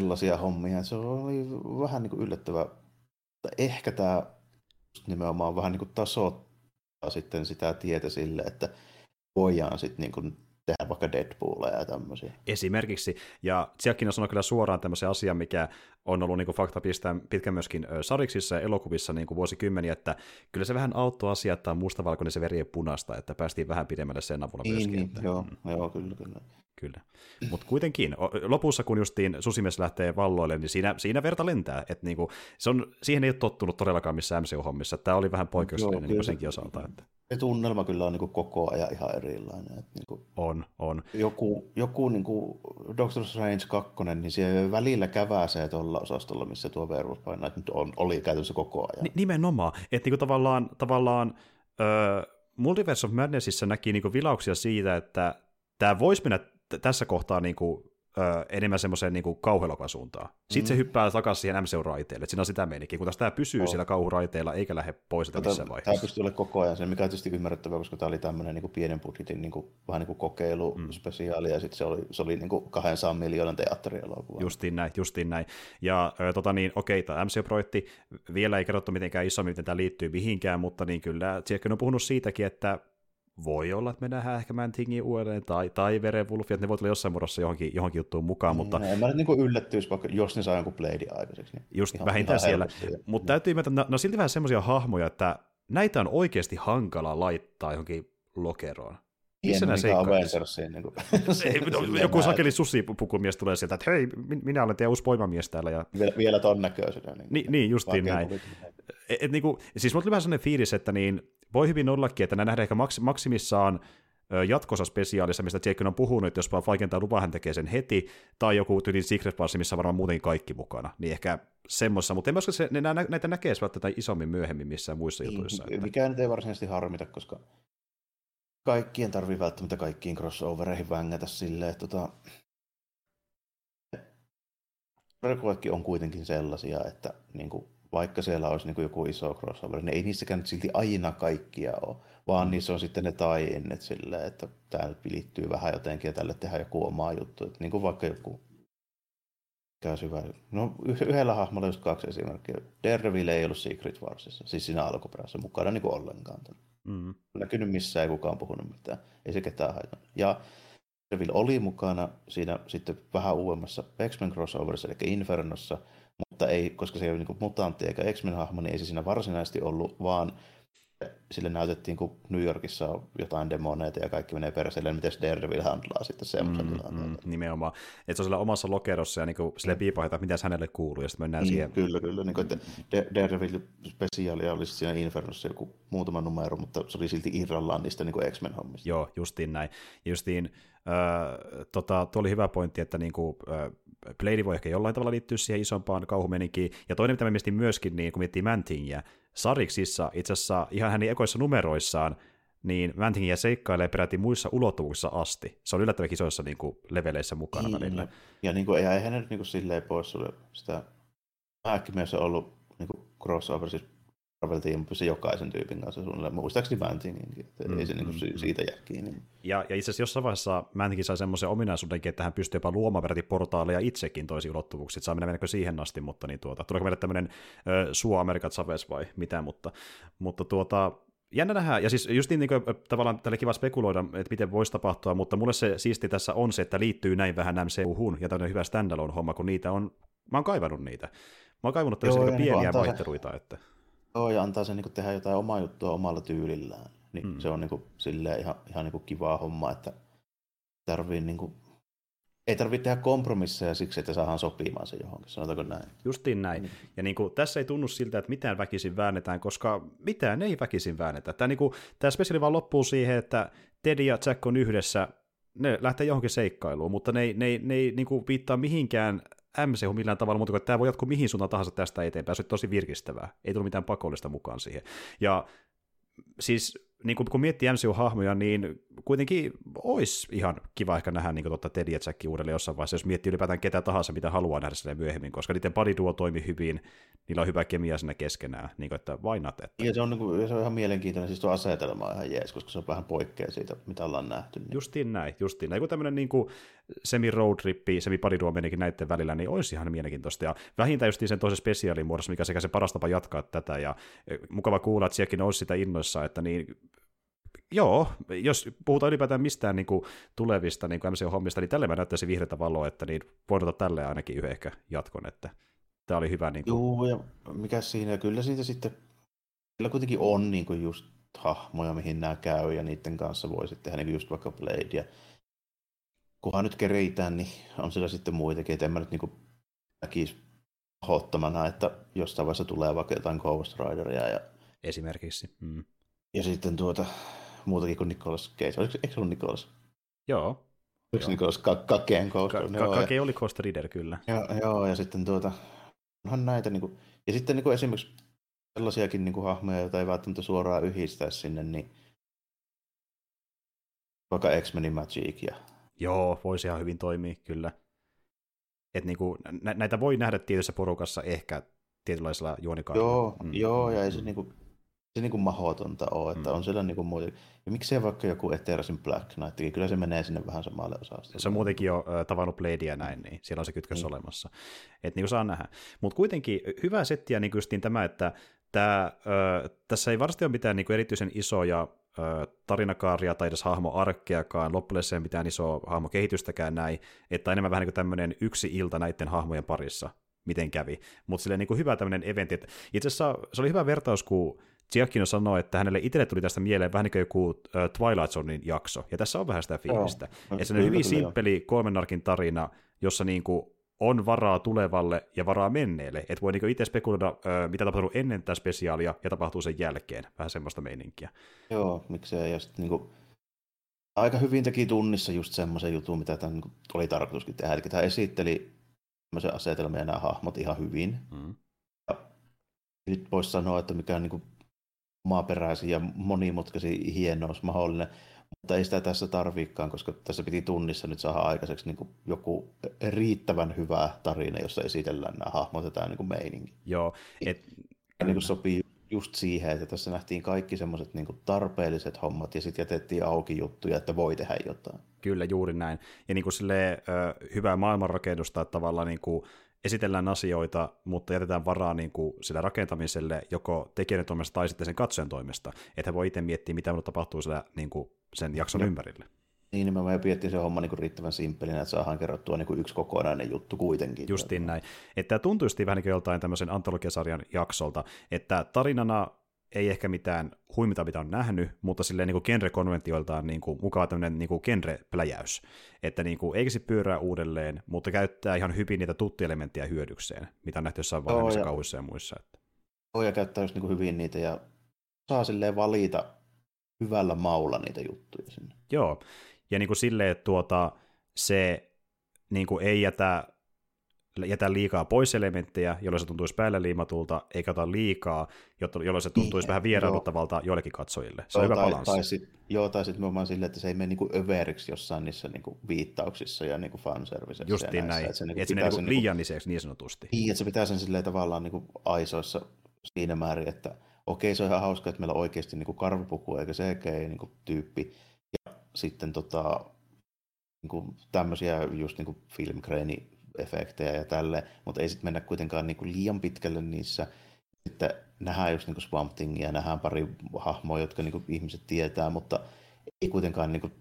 sellaisia hommia. Se oli vähän niin kuin yllättävää. Ehkä tämä nimenomaan vähän niin kuin tasoittaa sitten sitä tietä sille, että voidaan sitten niin kuin tehdä vaikka Deadpoolia ja tämmöisiä. Esimerkiksi, ja Tsiakkina sanoi kyllä suoraan tämmöisen asian, mikä on ollut niin fakta pitkään, pitkään myöskin sariksissa ja elokuvissa niin kuin vuosikymmeniä, että kyllä se vähän auttoi asia, että on mustavalkoinen se veri punaista, että päästiin vähän pidemmälle sen avulla niin, myöskin. Niin, että, joo, mm. joo, kyllä, kyllä. Kyllä. Mutta kuitenkin, lopussa kun justiin susimies lähtee valloille, niin siinä, siinä verta lentää. Et niinku, se on, siihen ei ole tottunut todellakaan missään MCU-hommissa. Tämä oli vähän poikkeuksellinen niin senkin osalta. Että... Se tunnelma kyllä on niin koko ajan ihan erilainen. Että niin kuin on, on. Joku, joku niin kuin Doctor Strange 2, niin siellä välillä käväsee tuolla osastolla, missä tuo Werewolf by Night nyt on, oli käytössä koko ajan. N- nimenomaan. Että niin tavallaan, tavallaan öö, Multiverse of Madnessissa näki niin vilauksia siitä, että tämä voisi mennä tässä kohtaa niin kuin, ö, enemmän semmoiseen niin kauhuelokuvan suuntaan. Sitten mm. se hyppää takaisin siihen MCU-raiteelle, että siinä on sitä meininkiä, kun taas tämä pysyy oh. siellä kauhuraiteella eikä lähde pois sitä missään vaiheessa. Tämä pystyy olemaan koko ajan sen, mikä on tietysti ymmärrettävää, koska tämä oli tämmöinen niin pienen budjetin niin kuin, vähän niin kuin kokeiluspesiaali, mm. ja sitten se oli, se oli niin kuin 200 miljoonan teatterielokuva. Justiin näin, justiin näin. Ja ö, tota niin, okei, tämä MCU-projekti, vielä ei kerrottu mitenkään isommin, miten tämä liittyy mihinkään, mutta niin kyllä Tsiekki on puhunut siitäkin, että voi olla, että me nähdään ehkä Mantingin uudelleen tai, tai Verenwolfia, että ne voi tulla jossain muodossa johonkin, johonkin juttuun mukaan. Mm, mutta... En mä nyt niin yllättyisi, vaikka jos ne saa jonkun Blade aikaiseksi. Niin just ihan, vähintään ihan siellä. Mutta täytyy ymmärtää, että ne on silti vähän semmoisia hahmoja, että näitä on oikeasti hankala laittaa johonkin lokeroon. Missä nämä seikkailisi? Niin kuin... joku sakeli susipukumies tulee sieltä, että hei, minä olen teidän uusi poimamies täällä. Ja... Vielä, vielä ton näköisenä. Niin, niin, niin justiin näin. Et, et, niin kuin, siis mulla tuli vähän sellainen fiilis, että niin, voi hyvin ollakin, että nämä nähdään ehkä maks- maksimissaan jatkossa spesiaalissa, mistä Jake on puhunut, että jos vaan vaikentaa lupa, hän tekee sen heti, tai joku tyyli Secret Wars, missä varmaan muutenkin kaikki mukana, niin ehkä semmoissa, mutta en usko, se, ne, näitä näkee välttämättä isommin myöhemmin missään muissa niin, jutuissa. Että... Mikään ei varsinaisesti harmita, koska kaikkien tarvii välttämättä kaikkiin crossovereihin vängätä silleen, että tota... on kuitenkin sellaisia, että niin kuin vaikka siellä olisi niin kuin joku iso crossover, niin ei niissäkään silti aina kaikkia ole. vaan mm. niissä on sitten ne tai-innet silleen, että tämä nyt vilittyy vähän jotenkin ja tälle tehdään joku oma juttu. Että niin kuin vaikka joku mikä hyvä. No yhdellä hahmolla just kaksi esimerkkiä. Daredevil ei ollut Secret Warsissa, siis siinä alkuperäisessä mukana niin kuin ollenkaan. Mm. Näkynyt missään, ei kukaan puhunut mitään. Ei se ketään haitannut. Ja Daredevil oli mukana siinä sitten vähän uudemmassa X-Men crossoverissa, eli Infernossa, mutta ei, koska se ei ole niin mutantti eikä X-Men-hahmo, niin ei se siinä varsinaisesti ollut, vaan sille näytettiin, kun New Yorkissa on jotain demoneita ja kaikki menee perseelle, niin miten Daredevil handlaa sitten semmoisen mm, tilanteen. Mm, nimenomaan. Että se on siellä omassa lokerossa ja niin kuin sille piipahtaa, että mitä hänelle kuuluu, ja sitten mennään mm, siihen. Kyllä, kyllä. Niin kuin, että Daredevil spesiaalia oli siinä Infernossa joku muutama numero, mutta se oli silti irrallaan niistä niin X-Men-hommista. Joo, justiin näin. Justiin, äh, tota, tuo oli hyvä pointti, että niin kuin, äh, Blade voi ehkä jollain tavalla liittyä siihen isompaan kauhumeninkiin. Ja toinen, mitä mä miettin myöskin, niin kun miettii Mantingia, Sariksissa itse asiassa ihan hänen ekoissa numeroissaan, niin Mantingia seikkailee peräti muissa ulottuvuuksissa asti. Se on yllättävän isoissa niin kuin, leveleissä mukana niin, välillä. Ja, ja niin kuin, eihän hän nyt niin kuin, silleen pois sitä myös on ollut niin kuin crossover, siis Marvel Team se jokaisen tyypin kanssa suunnilleen. Muistaakseni Mantinginkin, että mm, ei se niin kuin, mm, siitä jää kiinni. Ja, ja itse asiassa jossain vaiheessa Mantingin sai semmoisen ominaisuudenkin, että hän pystyy jopa luomaan peräti portaaleja itsekin toisiin ulottuvuuksiin. Saa mennä mennäkö siihen asti, mutta niin tuota, tuleeko meille tämmöinen äh, Suo Amerikat Saves vai mitä, mutta, mutta tuota, jännä nähdä, ja siis just niin, niin kuin, tavallaan tälle kiva spekuloida, että miten voisi tapahtua, mutta mulle se siisti tässä on se, että liittyy näin vähän MCU-hun, ja tämmöinen hyvä standalone homma, kun niitä on, mä oon kaivannut niitä. Mä oon kaivannut tällaisia niin pieniä vaihteluita, että... Joo, ja antaa sen niin tehdä jotain omaa juttua omalla tyylillään. Niin mm. Se on niin kuin, silleen ihan, ihan niin kuin kivaa homma, että tarvii niin kuin, ei tarvitse tehdä kompromisseja siksi, että saadaan sopimaan se johonkin, sanotaanko näin? Justiin näin. Mm. Ja niin kuin, tässä ei tunnu siltä, että mitään väkisin väännetään, koska mitään ei väkisin väännetä. Tämä, niin kuin, tämä spesiaali vaan loppuu siihen, että Teddy ja Jack on yhdessä, ne lähtee johonkin seikkailuun, mutta ne ei, ne ei, ne ei niin kuin, viittaa mihinkään MCU millään tavalla, mutta tämä voi jatkua mihin suuntaan tahansa tästä eteenpäin. Se on tosi virkistävää. Ei tule mitään pakollista mukaan siihen. Ja siis niin kun, kun miettii MCU-hahmoja, niin kuitenkin olisi ihan kiva ehkä nähdä niin totta Teddy ja Jack uudelleen jossain vaiheessa, jos miettii ylipäätään ketä tahansa, mitä haluaa nähdä sille myöhemmin, koska niiden body duo toimi hyvin, niillä on hyvä kemia siinä keskenään, niin kuin, että vainat. Että... Ja se on, niin kuin, se on ihan mielenkiintoinen, siis tuo asetelma on ihan jees, koska se on vähän poikkea siitä, mitä ollaan nähty. Niin. Justiin näin, justiin näin. Kun tämmöinen niin kuin semi-road trippi, semi-body duo menikin näiden välillä, niin olisi ihan mielenkiintoista. Ja vähintään justiin sen toisen spesiaalin muodossa, mikä sekä se paras tapa jatkaa tätä, ja e, mukava kuulla, että sielläkin olisi sitä innoissa, että niin joo, jos puhutaan ylipäätään mistään niin kuin tulevista niin kuin MCU-hommista, niin tälle mä näyttäisin vihreätä valoa, että niin voin ottaa tälle ainakin yhden ehkä jatkon, että tämä oli hyvä. Niin kuin... Joo, ja mikä siinä, kyllä siitä sitten, kyllä kuitenkin on niin kuin just hahmoja, mihin nämä käy, ja niiden kanssa voi sitten tehdä niin kuin just vaikka Blade, ja kunhan nyt kereitään, niin on siellä sitten muitakin, että en mä nyt niin kuin näkisi pahoittamana, että jossain vaiheessa tulee vaikka jotain Ghost Rideria. Ja... Esimerkiksi. Mm. Ja sitten tuota, muutakin kuin Nicolas Cage. Oliko, eikö se ollut Nicolas? Joo. Oliko se Nicolas Kakeen Ghost? Ka- ka- Kake oli Ghost Rider, kyllä. Joo, joo, ja sitten tuota, onhan näitä, niin kuin, ja sitten niin kuin esimerkiksi sellaisiakin niin kuin hahmoja, joita ei välttämättä suoraan yhdistää sinne, niin vaikka X-Menin Magic ja... Joo, voisi ihan hyvin toimia, kyllä. Et niinku, nä- näitä voi nähdä tietyssä porukassa ehkä tietynlaisella juonikaudella. Joo, mm. joo, ja ei se niinku, se niin kuin mahdotonta ole, että mm. on siellä niin kuin muuta. Ja miksei vaikka joku Etersin Black Knight, kyllä se menee sinne vähän samalle osastolle. Se on muutenkin jo äh, tavannut Bladea näin, niin siellä on se kytkös mm. olemassa. Että niin kuin saa nähdä. Mutta kuitenkin hyvä settiä niin kuin tämä, että tämä, äh, tässä ei varmasti ole mitään niin kuin erityisen isoja äh, tarinakaaria tai edes hahmoarkkeakaan, loppujen ei mitään isoa hahmokehitystäkään näin, että enemmän vähän niin kuin tämmöinen yksi ilta näiden hahmojen parissa, miten kävi. Mutta silleen niin kuin hyvä tämmöinen eventti. Itse asiassa se oli hyvä vertaus, kun Giacchino sanoi, että hänelle itselle tuli tästä mieleen vähän niin kuin joku Twilight Zonein jakso, ja tässä on vähän sitä fiilistä. Oh, se on hyvin simppeli kolmen arkin tarina, jossa niin kuin on varaa tulevalle ja varaa menneelle. Että voi niin itse spekuloida, mitä tapahtuu ennen tätä spesiaalia ja tapahtuu sen jälkeen. Vähän semmoista meininkiä. Joo, miksei. Ja sitten niin kuin, aika hyvin teki tunnissa just semmoisen jutun, mitä tämän niin oli tarkoituskin tehdä. Eli tämä esitteli semmoisen asetelman ja nämä hahmot ihan hyvin. Mm. Ja nyt voisi sanoa, että mikä on niin kuin maaperäisiä ja monimutkaisin hienous mahdollinen, mutta ei sitä tässä tarviikaan, koska tässä piti tunnissa nyt saada aikaiseksi niin kuin joku riittävän hyvä tarina, jossa esitellään nämä hahmot ja tämä niin kuin meininki. Joo. Et... Ja niin kuin sopii just siihen, että tässä nähtiin kaikki semmoiset niin tarpeelliset hommat ja sitten jätettiin auki juttuja, että voi tehdä jotain. Kyllä, juuri näin. Ja niin kuin silleen, hyvää maailmanrakennusta, että tavallaan niin kuin esitellään asioita, mutta jätetään varaa niin kuin sillä rakentamiselle joko tekijän toimesta tai sitten sen katsojan toimesta, että he voi itse miettiä, mitä tapahtuu siellä, niin kuin sen jakson ja. ympärille. Niin, niin mä piettiin se homma niin riittävän simppelinä, että saadaan kerrottua niin kuin yksi kokonainen juttu kuitenkin. Justiin näin. Että tuntui vähän niin kuin joltain tämmöisen antologiasarjan jaksolta, että tarinana ei ehkä mitään huimita, mitä on nähnyt, mutta silleen niin kuin genre-konventioiltaan niin kuin mukava tämmöinen niin kuin genre-pläjäys. Että niin kuin, eikä se pyörää uudelleen, mutta käyttää ihan hyvin niitä tuttielementtejä hyödykseen, mitä on nähty jossain vanhemmissa kauhuissa ja muissa. Että. Joo, ja käyttää just niin kuin hyvin niitä ja saa silleen valita hyvällä maulla niitä juttuja sinne. Joo, ja niin kuin silleen, että tuota, se niin kuin ei jätä, jätä liikaa pois elementtejä, jolloin se tuntuisi päälle liimatulta, eikä ota liikaa, jolloin se tuntuisi niin, vähän vieraannuttavalta joillekin katsojille. Se on hyvä tai, balanssi. Tai sit, joo, tai sitten vaan silleen, että se ei mene niinku överiksi jossain niissä niinku viittauksissa ja niinku fanserviceissa. Justiin näin, että se niinku et pitää niinku liianniseksi niin sanotusti. Niin, että se pitää sen silleen tavallaan niinku aisoissa siinä määrin, että okei, se on ihan hauska, että meillä on oikeasti niinku karvapuku eikä CGI-tyyppi, sitten tota, niin kuin tämmöisiä just niin kuin efektejä ja tälle, mutta ei sitten mennä kuitenkaan niin kuin liian pitkälle niissä. Sitten nähdään just niin kuin Swamp Thingia, nähdään pari hahmoa, jotka niin kuin ihmiset tietää, mutta ei kuitenkaan niin kuin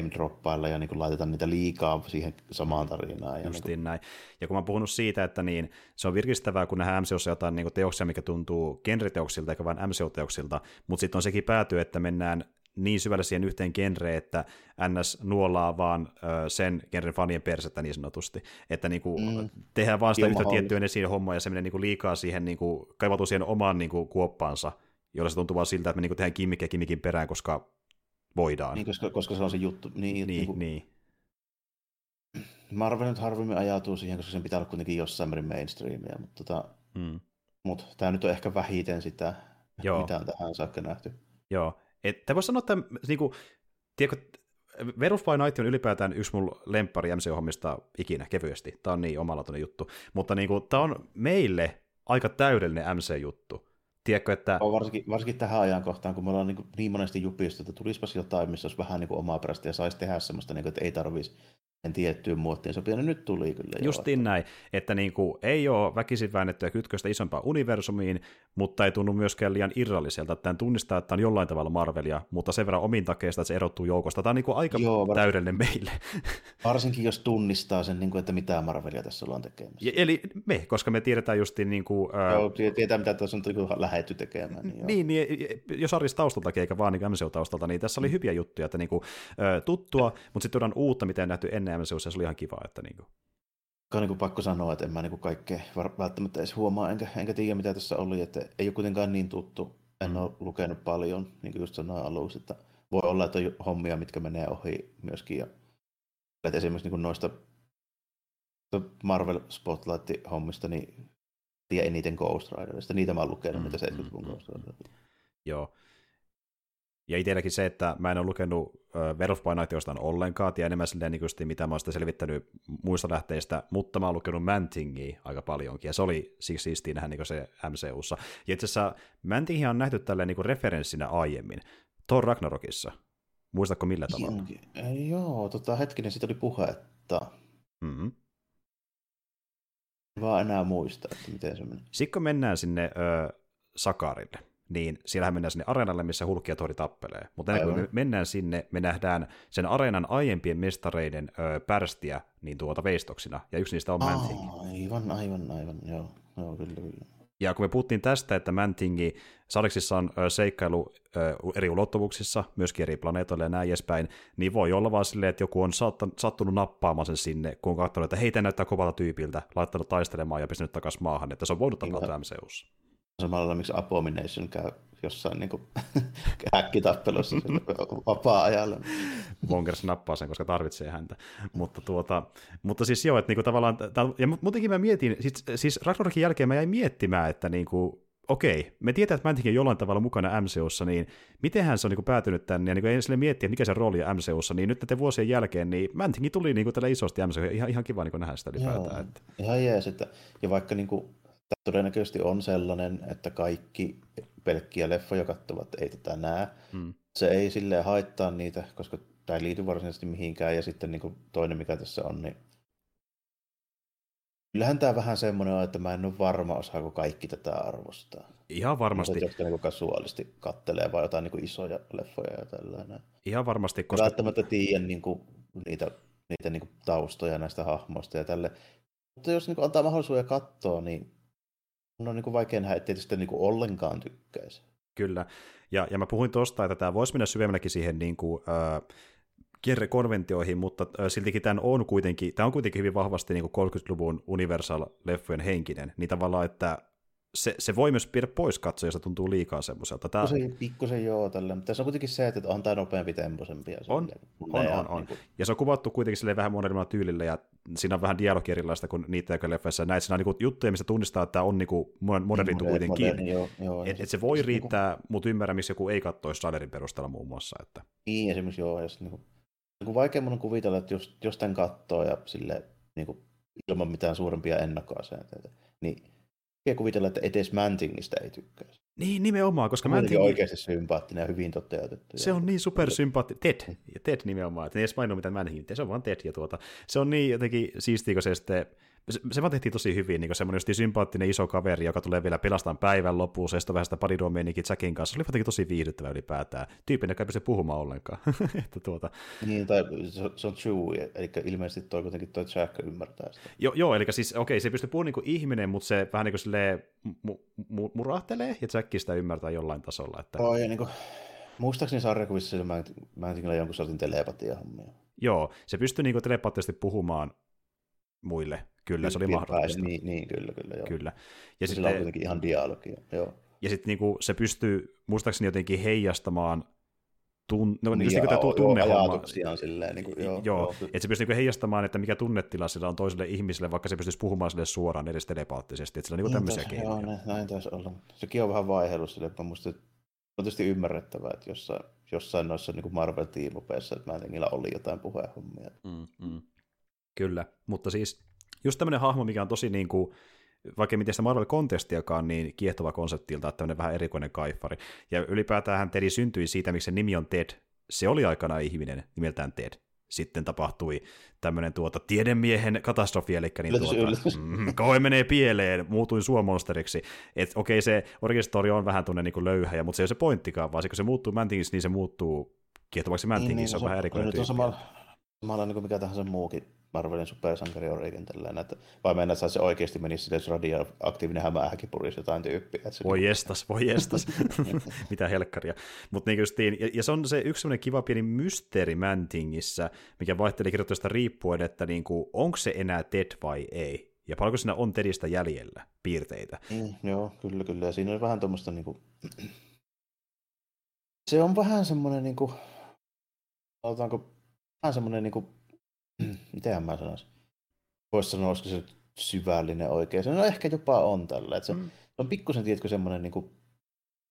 name droppailla ja niin laiteta niitä liikaa siihen samaan tarinaan. Ja Justiin niin kuin... näin. Ja kun mä oon puhunut siitä, että niin, se on virkistävää, kun nähdään MCUssa jotain niin teoksia, mikä tuntuu genriteoksilta eikä vain MCU-teoksilta, mutta sitten on sekin pääty, että mennään niin syvälle siihen yhteen genreen, että NS nuolaa vaan ö, sen genren fanien persettä niin sanotusti. Että niinku, mm. tehdään vaan sitä yhtä tiettyä esiin hommaa ja se menee niinku liikaa siihen, niinku, kaivautuu siihen omaan niinku, kuoppaansa, jolla se tuntuu vaan siltä, että me niinku tehdään kimmikkiä kimmikin perään, koska voidaan. Niin, koska, koska se on se juttu. Niin, niin, niinku, niin. Marvel nyt harvemmin ajatuu siihen, koska sen pitää olla kuitenkin jossain määrin mainstreamia, mutta tota, mm. mut, tämä nyt on ehkä vähiten sitä, Joo. mitä on tähän saakka nähty. Joo, että voisi sanoa, että niinku, tiedätkö, Verus by Night on ylipäätään yksi mun lemppari MC-hommista ikinä kevyesti. Tämä on niin omalla juttu. Mutta niinku, tämä on meille aika täydellinen MC-juttu. Tiedätkö, että... On varsinkin, varsinkin tähän ajankohtaan, kun me ollaan niin, niin monesti jupistu, että tulispas jotain, missä olisi vähän niin omaa perästä ja saisi tehdä semmoista, niin kuin, että ei tarvitsisi tiettyyn muottiin sopia, niin nyt tuli kyllä. Justiin näin, että niin kuin, ei ole väkisin väännettyä kytköstä isompaan universumiin, mutta ei tunnu myöskään liian irralliselta. Tämän tunnistaa, että on jollain tavalla Marvelia, mutta sen verran omin takeista, että se erottuu joukosta. Tämä on niin kuin aika Joo, var... täydellinen meille. Varsinkin jos tunnistaa sen, niin kuin, että mitä Marvelia tässä ollaan tekemässä. Ja, eli me, koska me tiedetään justiin... Niin kuin, Joo, tietää mitä tässä on niin lähetty tekemään. Niin, niin, niin, jos Aris taustaltakin eikä vaan niin MCU-taustalta, niin tässä oli mm. hyviä juttuja, että niin kuin, tuttua, mutta sitten tuodaan uutta, mitä ei nähty ennen MCUssa, se oli ihan kiva. Että niin kuin. Niin pakko sanoa, että en mä niin kaikkea välttämättä edes huomaa, enkä, enkä tiedä mitä tässä oli, että ei ole kuitenkaan niin tuttu. En mm. ole lukenut paljon, niin kuin just sanoin aluksi, että voi olla, että on hommia, mitkä menee ohi myöskin. Ja, että esimerkiksi niin noista Marvel Spotlight-hommista, niin tiedä eniten Ghost Riderista. Niitä mä oon lukenut, mm, mitä 70-luvun mm, Ghost Rider. Joo. Ja itselläkin se, että mä en ole lukenut by ollenkaan, ja enemmän silleen niin kuin, mitä mä oon selvittänyt muista lähteistä, mutta mä oon lukenut Mantingia aika paljonkin, ja se oli siksi siistiä nähdä niin se MCUssa. Ja itse asiassa Mantingia on nähty tälleen niin referenssinä aiemmin, Thor Ragnarokissa. Muistatko millä tavalla? Joo, tota, hetkinen, siitä oli puhetta. Mm-hmm. Vaan enää muista, että miten se meni. Sitten kun mennään sinne ö, Sakarille, niin siellähän mennään sinne areenalle, missä Hulk ja Tori tappelee. Mutta ennen kuin me mennään sinne, me nähdään sen areenan aiempien mestareiden ö, pärstiä niin tuota veistoksina, ja yksi niistä on Manting. Aivan, aivan, aivan, joo. joo kyllä, kyllä. Ja kun me puhuttiin tästä, että Mantingi Sariksissa on ö, seikkailu ö, eri ulottuvuuksissa, myöskin eri planeetoille ja näin edespäin, niin voi olla vaan silleen, että joku on sattunut nappaamaan sen sinne, kun on katsonut, että heitä näyttää kovalta tyypiltä, laittanut taistelemaan ja pistänyt takaisin maahan, että se on voinut tapahtua MCUssa samalla miksi Abomination käy jossain niin häkkitappelussa vapaa-ajalla. Bonkers nappaa sen, koska tarvitsee häntä. mutta, tuota, mutta siis joo, että niinku tavallaan, ja muutenkin mä mietin, siis, siis Ragnarokin jälkeen mä jäin miettimään, että niinku, okei, me tietää, että Mantic on jollain tavalla mukana MCUssa, niin mitenhän se on niin päätynyt tänne, ja niin ei sille miettiä, mikä se rooli on MCUssa, niin nyt näiden vuosien jälkeen, niin Mantic tuli niin tällä isosti MCU, ihan, ihan kiva niin nähdä sitä ylipäätään. Joo, että... Ihan jees, että, ja vaikka niin kuin, Tämä todennäköisesti on sellainen, että kaikki pelkkiä leffoja katsovat ei tätä näe. Mm. Se ei silleen haittaa niitä, koska tämä ei liity varsinaisesti mihinkään. Ja sitten niin kuin toinen, mikä tässä on, niin Kyllähän tämä vähän semmoinen on, että mä en ole varma, osaako kaikki tätä arvostaa. Ihan varmasti. Mutta jotka niin kasuaalisti kattelee vai jotain niin isoja leffoja ja tällainen. Ihan varmasti. Koska... Välttämättä tiedä niin kuin, niitä, niitä niin kuin taustoja näistä hahmoista ja tälle. Mutta jos niin kuin, antaa mahdollisuuden katsoa, niin on niin kuin vaikea nähdä, ettei sitä niin kuin ollenkaan tykkäisi. Kyllä. Ja, ja mä puhuin tuosta, että tämä voisi mennä syvemmälläkin siihen niin kuin, äh, kierrekonventioihin, mutta siltikin tämä on kuitenkin, tämä on kuitenkin hyvin vahvasti niin 30-luvun Universal-leffojen henkinen, niin tavallaan, että se, se voi myös viedä pois katsojasta, tuntuu liikaa semmoiselta. Tämä... Pikkusen, pikkusen joo, tällä. mutta tässä on kuitenkin se, että on tämä nopeampi temposempi. On, on, on, on. Niin kuin... Ja se on kuvattu kuitenkin sille vähän monella tyylillä, ja siinä on vähän dialogi erilaista kuin niitä, jotka leffassa näet. Siinä on niin juttuja, missä tunnistaa, että tämä on niin moderni niin, kuitenkin. Moderni, joo, joo, et, et se voi riittää, niin kuin... mutta ymmärrä, missä joku ei katsoisi trailerin perusteella muun muassa. Että... Niin, esimerkiksi joo, jos niin kuin niin vaikea mun on kuvitella, että jos, jos tämän katsoo ja sille niin kuin, ilman mitään suurempia ennakkoasenteita, niin vaikea kuvitella, että edes Mantingista ei tykkäisi. Niin, nimenomaan, koska Manting... on oikeasti sympaattinen ja hyvin toteutettu. Se on niin supersympaattinen. Ted, ja Ted nimenomaan, että ei edes maininnut mitään Mantingin, se on vaan Ted. Ja tuota, se on niin jotenkin siistiä, kun se sitten se, se vaan tehtiin tosi hyvin, niin semmoinen just sympaattinen iso kaveri, joka tulee vielä pelastamaan päivän loppuun, se on vähän sitä paridomenikin Jackin kanssa. Se oli jotenkin tosi viihdyttävä ylipäätään. Tyypin, joka ei pysty puhumaan ollenkaan. että tuota... Niin, tai se, on true, eli ilmeisesti toi kuitenkin toi Jack ymmärtää sitä. Jo, joo, eli siis okei, okay, se pystyy puhumaan niin ihminen, mutta se vähän niin kuin silleen mu, mu, murahtelee, ja Jack sitä ymmärtää jollain tasolla. Että... Oh, ja niin kuin, muistaakseni sarjakuvissa mä, mä en jonkun sortin telepatia hommia. Joo, se pystyy niin telepaattisesti puhumaan muille. Kyllä, se oli mahdollista. Niin, niin, kyllä, kyllä. Joo. kyllä. Ja sitten, on kuitenkin ihan dialogia. Joo. Ja sitten niinku, se pystyy muistaakseni jotenkin heijastamaan tun, no, niin, ja, tämä tunnehomma. silleen, niin kuin, joo, joo, joo. että se pystyy niin heijastamaan, että mikä tunnetila sillä on toiselle ihmiselle, vaikka se pystyisi puhumaan sille suoraan edes telepaattisesti, että sillä on niin niin, tämmöisiä keinoja. Joo, näin, näin taisi olla. Sekin on vähän vaihellut sille, että musta on tietysti ymmärrettävää, että jossain, jossain noissa niin Marvel-tiimupeissa, että mä niillä oli jotain puhehommia. Mm, mm. Kyllä, mutta siis just tämmöinen hahmo, mikä on tosi niin kuin, vaikka miten sitä Marvel-kontestiakaan, niin kiehtova konseptilta, että tämmöinen vähän erikoinen kaifari. Ja ylipäätään hän Teddy syntyi siitä, miksi se nimi on Ted. Se oli aikana ihminen nimeltään Ted. Sitten tapahtui tämmöinen tuota, tiedemiehen katastrofi, eli niin tuota, mm, koe menee pieleen, muutuin suomonsteriksi. Että okei, se origin on vähän tunne niin löyhä, mutta se ei ole se pointtikaan, vaan kun se muuttuu Mantingissa, niin se muuttuu kiehtovaksi Mantingissa, niin, niin, se on, vähän erikoinen tyyppi. Se samalla, samalla niin kuin mikä tahansa muukin Marvelin supersankari Origin että vai mennä, että se oikeasti menisi sille, jos radioaktiivinen hämähäkin purisi jotain tyyppiä. Että voi jestas, voi jestas, mitä helkkaria. Mutta niin justiin, ja, ja, se on se yksi sellainen kiva pieni mysteeri Mantingissä, mikä vaihtelee kirjoitusta riippuen, että niin kuin, onko se enää Ted vai ei. Ja paljonko siinä on Tedistä jäljellä piirteitä. Mm, joo, kyllä, kyllä. Ja siinä on vähän tuommoista niin kuin... Se on vähän semmoinen, niin kuin... Vähän semmoinen niin kuin miten mä sanoisin, voisi sanoa, olisiko se syvällinen oikein. No ehkä jopa on tällä. Että se, mm. on pikkusen, tiedätkö, semmoinen niin kuin,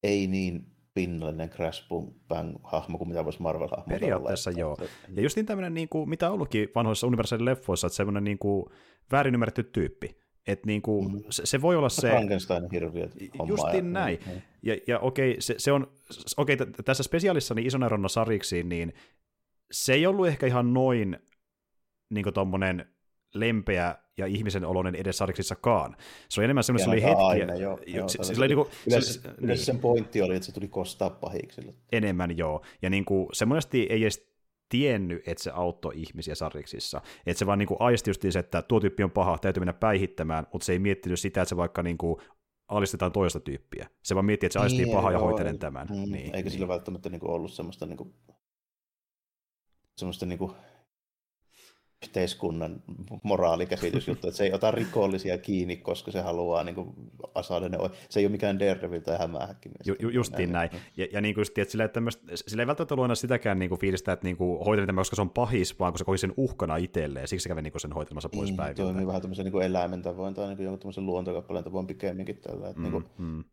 ei niin pinnallinen Crash Bang hahmo kuin mitä voisi marvel hahmo Periaatteessa joo. Ja just niin tämmöinen, niin kuin, mitä on ollutkin vanhoissa universaalin leffoissa, että semmoinen niin kuin, väärin ymmärretty tyyppi. Että niin kuin, mm. se, se, voi olla se... Frankenstein hirviöt Justin ja, näin. Mm. Ja, ja okei, se, se on, okei, tässä spesiaalissa niin isona erona sariksiin, niin se ei ollut ehkä ihan noin niin tuommoinen lempeä ja ihmisen oloinen edes sarjaksissakaan. Se on enemmän semmoinen, se oli hetki. Aina, joo, joo, se, se, niin kuin, yleensä, se, yleensä niin. sen pointti oli, että se tuli kostaa pahiksille. Enemmän, joo. Ja niin kuin, se monesti ei edes tiennyt, että se auttoi ihmisiä sarjiksissa. Että se vaan niin kuin aisti just se, että tuo tyyppi on paha, täytyy mennä päihittämään, mutta se ei miettinyt sitä, että se vaikka niin kuin alistetaan toista tyyppiä. Se vaan miettii, että se aistii niin, paha ja hoitelen tämän. Mm, niin, eikä niin. sillä välttämättä niin kuin ollut semmoista, niin kuin, semmoista niin kuin yhteiskunnan moraalikäsitysjuttu, että se ei ota rikollisia kiinni, koska se haluaa niin kuin, asainen, se ei ole mikään Daredevil tai hämähäkki. Ju, ju, justiin näin. näin. Ja, ja niin kuin, että sillä, että sillä ei välttämättä luona sitäkään niin kuin fiilistä, että niin kuin, hoiteli tämän, koska se on pahis, vaan kun se kohi sen uhkana itselleen, siksi se kävi niin kuin, sen hoitelemassa pois niin, päiviltä. Toimii vähän tämmöisen niin eläimen tavoin tai niin kuin, jonkun tämmöisen luontokappaleen tavoin pikemminkin tällä, että mm, niin kuin, mm.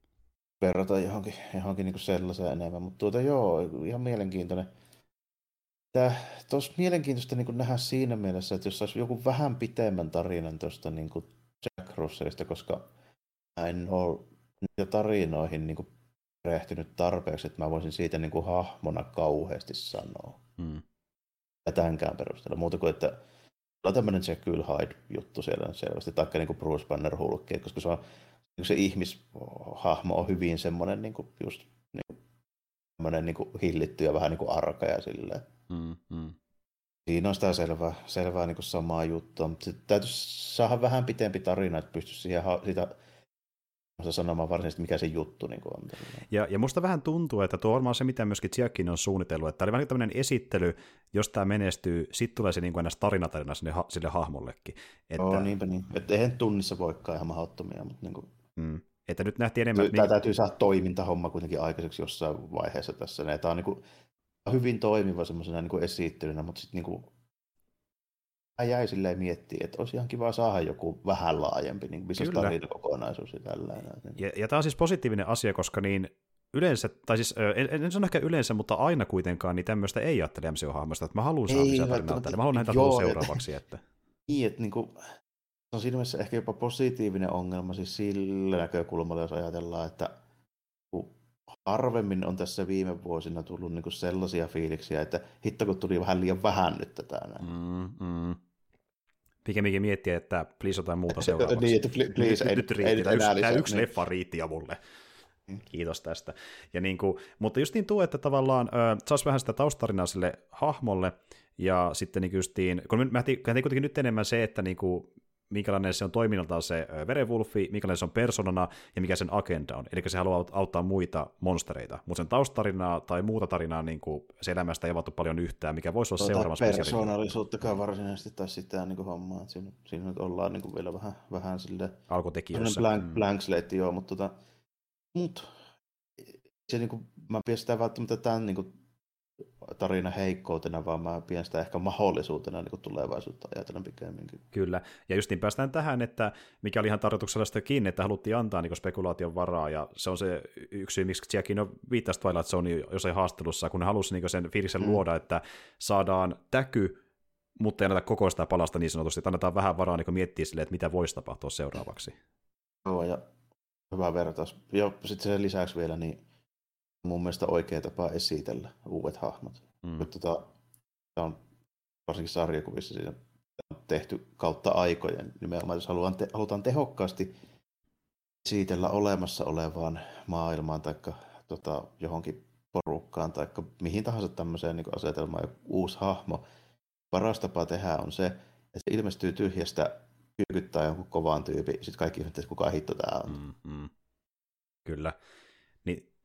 verrata johonkin, johonkin niin kuin sellaiseen enemmän, mutta tuota joo, ihan mielenkiintoinen Tuossa mielenkiintoista niin nähdä siinä mielessä, että jos saisi joku vähän pitemmän tarinan tuosta niin Jack Russellista, koska en ole niitä tarinoihin niin kuin perehtynyt tarpeeksi, että mä voisin siitä niin kuin hahmona kauheasti sanoa. Hmm. Ja tämänkään perusteella. Muuta kuin, että on tämmöinen Jekyll Hyde-juttu siellä selvästi, taikka niin kuin Bruce Banner Hulk, koska se, on, niin se ihmishahmo on hyvin semmoinen niin kuin just niin kuin, niin kuin hillitty ja vähän niin kuin arka ja silleen. Mm, mm. Siinä on sitä selvää, selvää niin kuin samaa juttua, mutta täytyisi saada vähän pitempi tarina, että pystyisi siihen, sitä sanomaan varsinaisesti, mikä se juttu niin on. Ja, ja musta vähän tuntuu, että tuo on varmaan se, mitä myöskin Giacchino on suunnitellut, että tämä oli vähän tämmöinen esittely, jos tämä menestyy, sitten tulee se niin kuin tarinatarina sinne, sille hahmollekin. Että... Joo, niinpä niin. Että eihän tunnissa voikaan ihan mahdottomia, mutta niin kuin... mm. Että nyt nähtiin enemmän... Tämä niin... täytyy saada toimintahomma kuitenkin aikaiseksi jossain vaiheessa tässä. Tämä on niin kuin hyvin toimiva semmoisena niin esittelynä, mutta sitten niin kuin jäi silleen miettiä, että olisi ihan kiva saada joku vähän laajempi niin kokonaisuus ja tällainen. Ja, ja tämä on siis positiivinen asia, koska niin yleensä, tai siis en, en sano ehkä yleensä, mutta aina kuitenkaan, niin tämmöistä ei ajattele MCU-hahmosta, että mä haluan saada lisää tarinaa mä haluan nähdä joo, seuraavaksi. Että... niin, että niin kuin, on siinä mielessä ehkä jopa positiivinen ongelma siis sillä näkökulmalla, jos ajatellaan, että harvemmin on tässä viime vuosina tullut niin sellaisia fiiliksiä, että hitto kun tuli vähän liian vähän nyt tätä. Mm, mm pikemminkin miettiä, että please jotain muuta seuraavaksi. niin, että please, nyt, nyt riitti. Tämä yksi, tämä yksi niin. leffa riitti mulle. Mm. Kiitos tästä. Ja niin kuin, mutta just niin tuo, että tavallaan äh, saisi vähän sitä taustarinaa sille hahmolle, ja sitten niin justiin, kun nähtiin kuitenkin nyt enemmän se, että niin kuin, minkälainen se on toiminnaltaan se verenvulfi, minkälainen se on personana ja mikä sen agenda on. Eli se haluaa auttaa muita monstereita, mutta sen taustarinaa tai muuta tarinaa niin kuin se elämästä ei avattu paljon yhtään, mikä voisi olla tuota seuraava persoonallisuuttakaan varsinaisesti tai sitä niin kuin hommaa. Että siinä, siinä nyt ollaan niin kuin vielä vähän, vähän sille... Alkutekijöissä. Blank, mm. blank slate, joo, mutta tota, mut, se, niin kuin, mä pidän sitä välttämättä tämän niin kuin, tarina heikkoutena, vaan mä pidän sitä ehkä mahdollisuutena niin tulevaisuutta ajatellen pikemminkin. Kyllä, ja just niin päästään tähän, että mikä oli ihan tarkoituksella sitä kiinni, että haluttiin antaa niin spekulaation varaa, ja se on se yksi syy, miksi Giacchino viittasi Twilight Zone jossain haastelussa, kun ne halusi niin sen fiiliksen mm. luoda, että saadaan täky, mutta ei anneta koko sitä palasta niin sanotusti, että annetaan vähän varaa niin miettiä sille, että mitä voisi tapahtua seuraavaksi. Joo, ja hyvä vertaus. Ja sitten sen lisäksi vielä, niin mun mielestä oikea tapa esitellä uudet hahmot. Mm. Tota, tämä on varsinkin sarjakuvissa siinä on tehty kautta aikojen. Nimenomaan jos halutaan, te- halutaan tehokkaasti esitellä olemassa olevaan maailmaan tai tota, johonkin porukkaan tai mihin tahansa tämmöiseen niin asetelmaan joku uusi hahmo, paras tapa tehdä on se, että se ilmestyy tyhjästä, kyykyttää jonkun kovaan tyypin, sitten kaikki ihmettä, että kuka hitto tämä on. Mm, mm. Kyllä.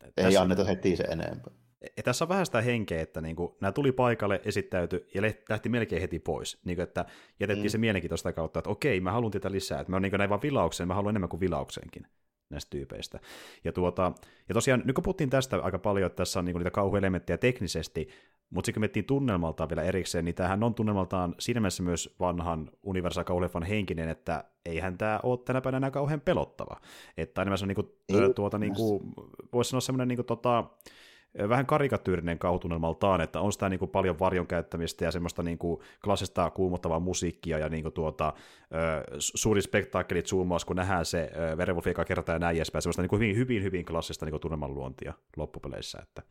Ei tässä, anneta heti se enempää. Ja tässä on vähän sitä henkeä, että niin kuin, nämä tuli paikalle, esittäytyi ja lähti melkein heti pois. Niin kuin, että jätettiin mm. se mielenkiintoista kautta, että okei, mä haluan tätä lisää. Että mä oon niin näin vaan vilaukseen, mä haluan enemmän kuin vilaukseenkin näistä tyypeistä. Ja, tuota, ja tosiaan, nyt kun puhuttiin tästä aika paljon, että tässä on niin niitä kauhuelementtejä teknisesti, mutta sitten kun miettii tunnelmaltaan vielä erikseen, niin tämähän on tunnelmaltaan siinä mielessä myös vanhan Universal kauhuleffan henkinen, että eihän tämä ole tänä päivänä enää kauhean pelottava. Että enemmän se on niin kuin, tuota, niin kuin, voisi sanoa semmoinen niin kuin, tota, vähän karikatyyrinen kauhutunnelmaltaan, että on sitä niin kuin paljon varjon käyttämistä ja semmoista niin kuin klassista kuumottavaa musiikkia ja niin kuin tuota, suuri spektaakkelit zoomaus, kun nähdään se Werewolf eka kertaa ja näin edespäin, semmoista niin kuin hyvin, hyvin, hyvin klassista niin kuin tunnelman luontia loppupeleissä. Että.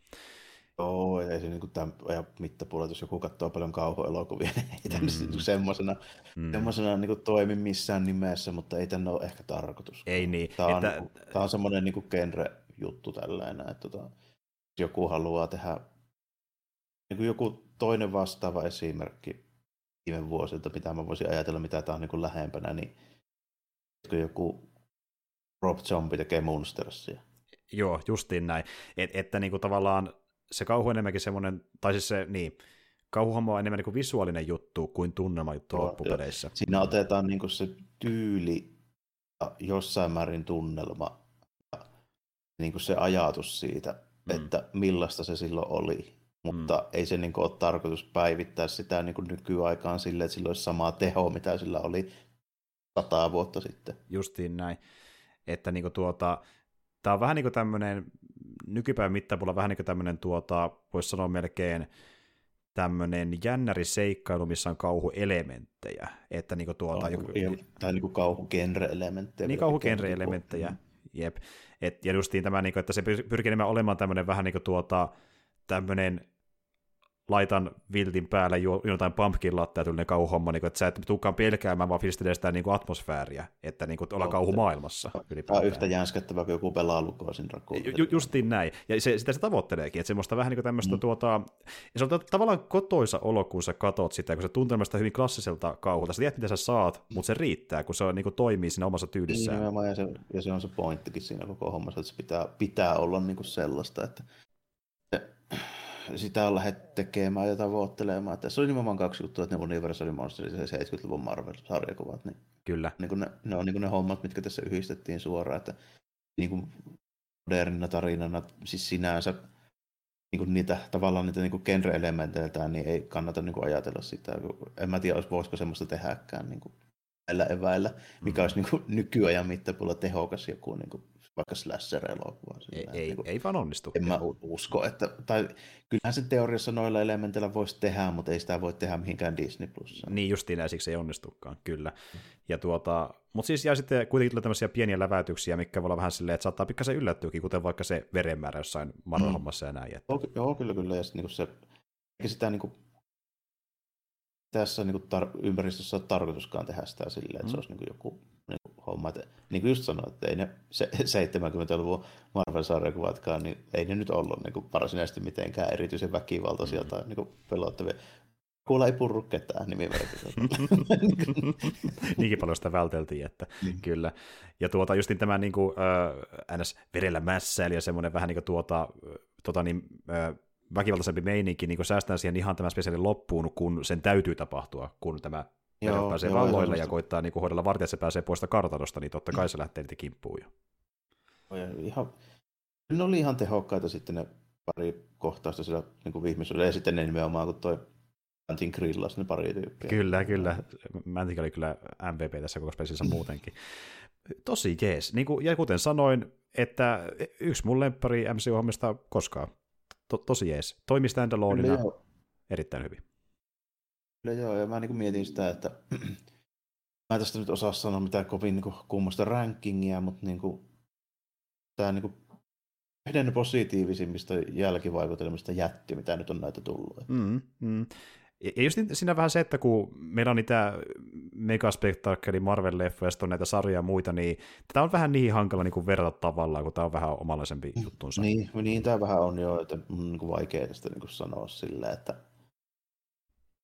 Joo, ei se niin kuin tämän ajan mittapuolella, jos joku katsoo paljon kauhuelokuvia, niin ei tämä mm. semmoisena, mm. semmoisena niin kuin toimi missään nimessä, mutta ei tänne ole ehkä tarkoitus. Ei niin. Tämä on, että... tämä on semmoinen niin kuin genre-juttu tällainen, että tota, joku haluaa tehdä niin kuin joku toinen vastaava esimerkki viime vuosilta, mitä mä voisin ajatella, mitä tämä on niin kuin lähempänä, niin joku Rob Zombie tekee Monstersia. Joo, justiin näin. Et, että niin kuin tavallaan se kauhu on enemmänkin semmoinen, tai siis se, niin, kauhuhomma on enemmän niin kuin visuaalinen juttu kuin tunnelma juttu no, loppupeleissä. Siinä otetaan niin kuin se tyyli ja jossain määrin tunnelma ja niin kuin se ajatus siitä, mm. että millaista se silloin oli. Mutta mm. ei se niin kuin, ole tarkoitus päivittää sitä niin kuin nykyaikaan sille, että sillä olisi sama teho, mitä sillä oli sata vuotta sitten. Justiin näin. Että niin kuin tuota, tämä on vähän niin kuin tämmöinen, nykypäivän mittapuolella vähän niin kuin tämmöinen, tuota, voisi sanoa melkein tämmöinen jännäri seikkailu, missä on kauhuelementtejä. Että niin kuin tuota, kauhu, joku, tai niin kuin kauhugenre-elementtejä. Niin kauhugenre-elementtejä. Jep. Et, ja justiin tämä, niin kuin, että se pyrkii olemaan tämmöinen vähän niin kuin tuota, tämmöinen laitan viltin päälle jotain pumpkin lattea tyylinen kauhuhomma, niin kuin, että sä et tulekaan pelkäämään, vaan fiilistelee sitä niin kuin atmosfääriä, että niin kuin, ollaan kauhu maailmassa. Tämä on yhtä jänskättävää kuin joku pelaa lukoisin Ju, justiin näin, ja se, sitä se tavoitteleekin, että semmoista vähän niin kuin tämmöistä mm. tuota, ja se on tavallaan kotoisa olo, kun sä katot sitä, kun se tuntuu hyvin klassiselta kauhulta, sä tiedät, mitä sä saat, mutta se riittää, kun se on, niin kuin, toimii siinä omassa tyylissään. Niin, ja se, ja se on se pointtikin siinä koko hommassa, että se pitää, pitää olla niin kuin sellaista, että sitä on lähdetty tekemään ja tavoittelemaan. se oli nimenomaan kaksi juttua, että ne Universal Monsters ja 70-luvun Marvel-sarjakuvat. Niin, Kyllä. Niin ne, ne, on niin ne hommat, mitkä tässä yhdistettiin suoraan. Että, niin kuin modernina tarinana, siis sinänsä niin kuin niitä, tavallaan niitä niin genre-elementeiltään, niin ei kannata niin kuin ajatella sitä. En mä tiedä, voisiko semmoista tehdäkään niin kuin näillä eväillä, mikä mm. olisi niin kuin nykyajan mittapuolella tehokas joku niin kuin vaikka slasher-elokuva. Ei, ei, niin kuin, ei vaan onnistu. En mä usko, että, tai kyllähän se teoriassa noilla elementeillä voisi tehdä, mutta ei sitä voi tehdä mihinkään Disney Plus. Niin justiin siksi ei onnistukaan, kyllä. Ja tuota, mutta siis ja sitten kuitenkin tulee tämmöisiä pieniä läväytyksiä, mikä voi olla vähän silleen, että saattaa pikkasen yllättyäkin, kuten vaikka se verenmäärä jossain Marvel-hommassa mm. ja näin. Että... Joo, kyllä, kyllä. Ja sitten niin se, sitä niin kuin, tässä niin kuin tar- ympäristössä ole tarkoituskaan tehdä sitä silleen, että mm. se olisi niin kuin joku homma. Että, niin kuin just sanoin, että ei ne 70-luvun Marvel-sarjakuvatkaan, niin ei ne nyt ollut niin kuin varsinaisesti mitenkään erityisen väkivaltaisia mm. tai niin kuin pelottavia. Kuulla ei purru ketään nimimerkillä. Niinkin paljon sitä välteltiin, että niin. kyllä. Ja tuota, justin tämä niin kuin, äh, ns. verellä mässäili ja semmoinen vähän niin kuin tuota, tuota niin, äh, väkivaltaisempi meininki niin säästää siihen ihan tämän spesiaalin loppuun, kun sen täytyy tapahtua, kun tämä Joo, pääsee valloille ja koittaa niin hoidella vartija, että se pääsee poista kartanosta, niin totta kai se lähtee niitä kimppuun jo. Ihan, ne oli ihan tehokkaita sitten ne pari kohtausta siellä niin kuin viimeisellä, ja sitten ne nimenomaan, kun toi Mantin grillas ne pari tyyppiä. Kyllä, kyllä. Mantin oli kyllä MVP tässä koko spesissä muutenkin. Tosi jees. Niin kuin, ja kuten sanoin, että yksi mun lemppari MCU-hommista koskaan. To, tosi jees. Toimi standaloneina erittäin hyvin. Kyllä joo, ja mä niin mietin sitä, että mä tästä nyt osaa sanoa mitään kovin niin kummasta rankingia, mutta niin kuin, tämä niin kuin, yhden positiivisimmista jälkivaikutelmista jätti, mitä nyt on näitä tullut. Mm, mm. Ja just siinä vähän se, että kun meillä on niitä megaspektaakkeli Marvel-leffoja, ja näitä sarjoja ja muita, niin tämä on vähän niin hankala niin kuin verrata tavallaan, kun tämä on vähän omalaisempi juttunsa. Niin, niin tämä vähän on jo, että on niin vaikea tästä niin kuin sanoa silleen, että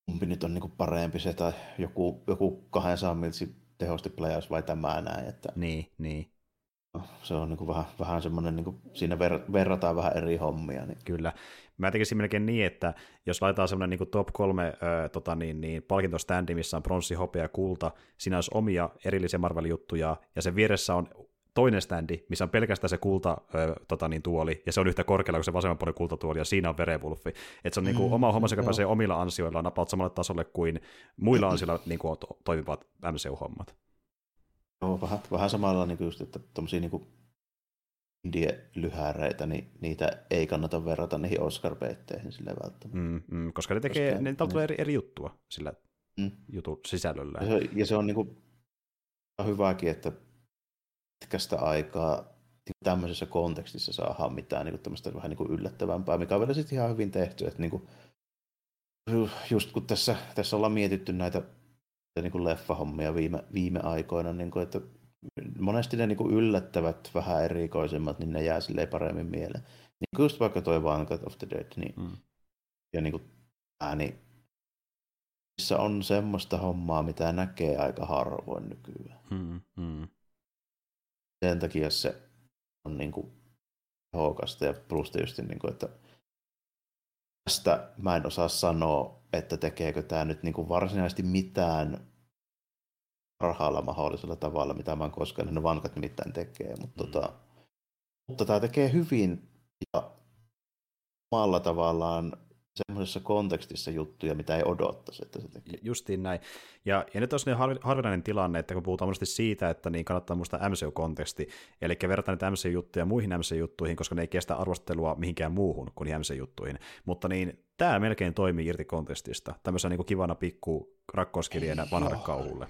kumpi nyt on niin kuin parempi se, tai joku, joku 200 miltsi tehostiplayaus vai tämä näin. Että niin, niin. Se on niin kuin vähän, vähän semmoinen, niin kuin, siinä ver, verrataan vähän eri hommia. Niin. Kyllä. Mä tekisin melkein niin, että jos laitetaan semmoinen niin kuin top kolme äh, tota niin, niin, palkintoständi, missä on pronssi, hopea ja kulta, siinä olisi omia erillisiä Marvel-juttuja, ja sen vieressä on toinen standi, missä on pelkästään se kulta ö, tota niin, tuoli, ja se on yhtä korkealla kuin se vasemman puolen kultatuoli, ja siinä on verevulfi. Et se on niin kuin, mm, oma homma, joka pääsee omilla ansioillaan napaut samalle tasolle kuin muilla ansioilla niin kuin, to, toimivat MCU-hommat. Joo, vähän, vähän samalla niin just, että tuommoisia niin indie-lyhäreitä, niin niitä ei kannata verrata niihin Oscar-peitteihin sille välttämättä. Mm, mm, koska ne tekee, koska, ne tulee eri, eri juttua sillä mm. jutun sisällöllä. Ja se, ja se on niin kuin, hyväkin, että pitkästä aikaa niin tämmöisessä kontekstissa saadaan mitään niin tämmöistä vähän niin kuin yllättävämpää, mikä on vielä sitten ihan hyvin tehty. Että niin kuin, just kun tässä, tässä ollaan mietitty näitä niin kuin leffahommia viime, viime aikoina, niin kuin, että monesti ne niin kuin yllättävät, vähän erikoisemmat, niin ne jää silleen paremmin mieleen. Niin kuin just vaikka toi Vanguard of the Dead, niin, mm. ja niin kuin ääni, missä on semmoista hommaa, mitä näkee aika harvoin nykyään. Mm, mm sen takia se on niin kuin tehokasta ja plus tietysti, niin kuin, että tästä mä en osaa sanoa, että tekeekö tämä nyt niin kuin varsinaisesti mitään parhaalla mahdollisella tavalla, mitä mä oon koskaan ne vankat mitään tekee, mutta, mm. tota, mutta tämä tekee hyvin ja omalla tavallaan semmoisessa kontekstissa juttuja, mitä ei odottaisi, että se tekee. Justiin näin. Ja, ja nyt on sellainen harvinainen tilanne, että kun puhutaan monesti siitä, että niin kannattaa muistaa MCU-konteksti, eli verrata näitä MCU-juttuja muihin MCU-juttuihin, koska ne ei kestä arvostelua mihinkään muuhun kuin MCU-juttuihin. Mutta niin tämä melkein toimii irti kontekstista, tämmöisenä niin kuin kivana pikku rakkauskirjeenä vanhalle kauhulle.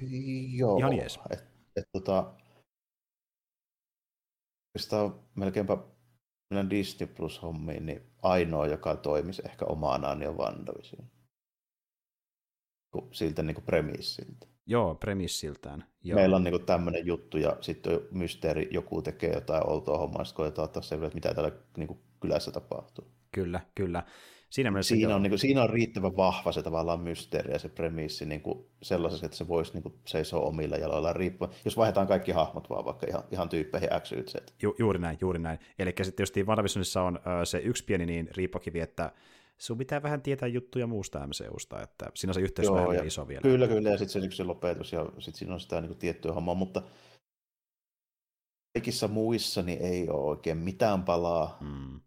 Joo, Ihan jees. Et, et, tota, Sitä on melkeinpä mennään Disney Plus-hommiin, niin ainoa, joka toimisi ehkä omanaan, niin on WandaVision. Siltä niin kuin premissiltä. Joo, premissiltään. Joo. Meillä on niin tämmöinen juttu ja sitten on mysteeri, joku tekee jotain outoa hommaa, sitten koetaan ottaa selville, että mitä täällä niin kuin kylässä tapahtuu. Kyllä, kyllä. Siinä, mielessä siinä, on, niin kuin, siinä on riittävän vahva se tavallaan mysteeri ja se premissi niin kuin sellaisessa, että se voisi niin kuin, seisoa omilla jaloilla riippuen, jos vaihdetaan kaikki hahmot vaan vaikka ihan, ihan tyyppeihin X, Y, Z. Ju, juuri näin, juuri näin. Eli sitten tietysti WandaVisionissa on ö, se yksi pieni niin riippakivi, että sun pitää vähän tietää juttuja muusta MCUsta, että siinä on se yhteys Joo, vähän iso vielä. Kyllä, kyllä, ja sitten se, se lopetus, ja sitten siinä on sitä niin kuin, tiettyä hommaa, mutta kaikissa muissa niin ei ole oikein mitään palaa. Hmm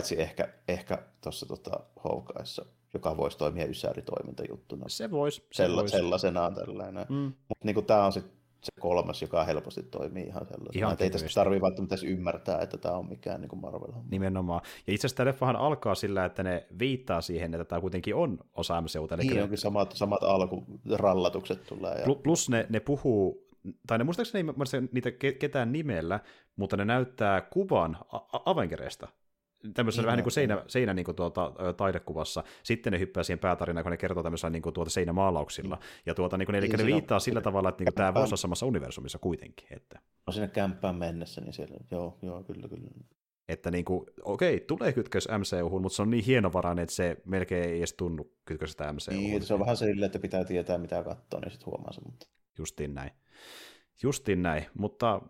Paitsi ehkä, ehkä tuossa tota, Hawkeissa, joka voisi toimia ysäritoimintajuttuna. Se voisi. Se Sella, vois. Sellaisenaan tällainen. Mm. Mutta niin tämä on sitten se kolmas, joka helposti toimii ihan sellaisena. Ihan ei tästä tarvitse välttämättä ymmärtää, että tämä on mikään niin marvel Nimenomaan. Ja itse asiassa tämä leffahan alkaa sillä, että ne viittaa siihen, että tämä kuitenkin on osa MCUta. Niin ne... onkin samat, samat alkurallatukset tulee. Ja... Plus ne, ne puhuu tai ne muistaakseni niitä ketään nimellä, mutta ne näyttää kuvan Avengereista tämmöisessä niin, vähän niin kuin seinä, seinä niin kuin tuota, taidekuvassa. Sitten ne hyppää siihen päätarinaan, kun ne kertoo tämmöisellä niin kuin tuota seinämaalauksilla. Mm. Ja tuota, niin kuin, eli niin, ne viittaa on, sillä tavalla, että niin kuin, tämä voisi olla samassa universumissa kuitenkin. Että. No sinne kämppään mennessä, niin siellä, joo, joo, kyllä, kyllä. Että niin kuin, okei, tulee kytkös MCU, mutta se on niin hienovarainen, että se melkein ei edes tunnu kytköstä MCU. Niin, se on vähän silleen, että pitää tietää, mitä katsoa, niin sitten huomaa se. Mutta... Justiin näin. Justiin näin, mutta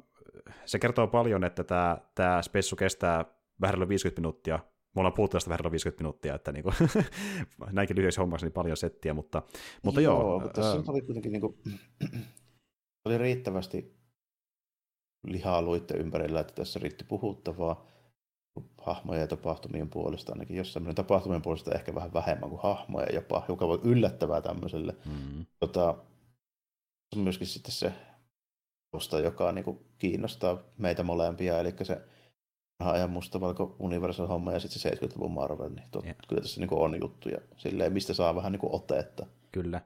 se kertoo paljon, että tämä, tämä spessu kestää vähän 50 minuuttia. Me ollaan puhuttu tästä vähän 50 minuuttia, että niin kuin, näinkin lyhyessä hommassa niin paljon settiä, mutta, mutta joo. joo mutta tässä oli kuitenkin niin kuin, oli riittävästi lihaa luitte ympärillä, että tässä riitti puhuttavaa hahmoja ja tapahtumien puolesta, ainakin jos semmoinen tapahtumien puolesta ehkä vähän vähemmän kuin hahmoja jopa, joka voi yllättävää tämmöiselle. Mm. Tota, on myöskin sitten se tausta, joka niin kuin kiinnostaa meitä molempia, eli se ajan mustavalko Universal homma ja sitten se 70-luvun Marvel, niin tot, yeah. kyllä tässä niin on juttuja silleen, mistä saa vähän niin otetta. Kyllä.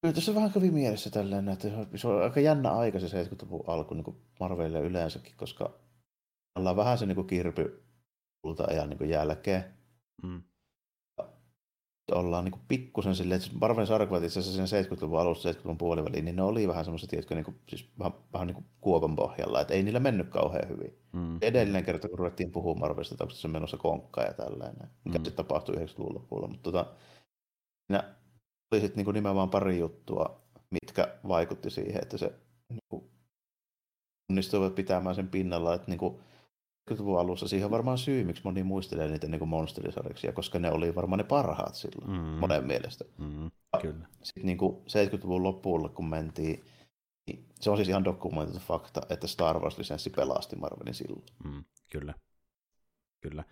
Kyllä tässä vähän kävi mielessä tälleen, että se on aika jännä aika se 70-luvun alku niin Marvelille yleensäkin, koska ollaan vähän se niin kirpy ajan niin jälkeen. Mm ollaan niin pikkusen silleen, että Marvelin sarjakuvat itse asiassa siinä 70-luvun alussa, 70-luvun puoliväliin, niin ne oli vähän semmoiset, tiedätkö, niin kuin, siis vähän, vähän niin kuin kuopan pohjalla, että ei niillä mennyt kauhean hyvin. Mm. Edellinen kerta, kun ruvettiin puhumaan Marvelista, että onko se menossa konkka ja tällainen, mikä mm. sitten tapahtui 90-luvun lopulla, mutta tota, siinä oli sitten niin nimenomaan pari juttua, mitkä vaikutti siihen, että se niin kuin, onnistuivat pitämään sen pinnalla, että niin kuin, 70-luvun alussa. Siihen on varmaan syy, miksi moni muistelee niitä niin monsterisarjaksia, koska ne oli varmaan ne parhaat silloin, mm. monen mielestä. Mm, kyllä. Sitten niin kuin 70-luvun lopulla, kun mentiin, niin se on siis ihan dokumentoitu fakta, että Star Wars-lisenssi pelasti Marvelin silloin. Mm, kyllä. Kyllä.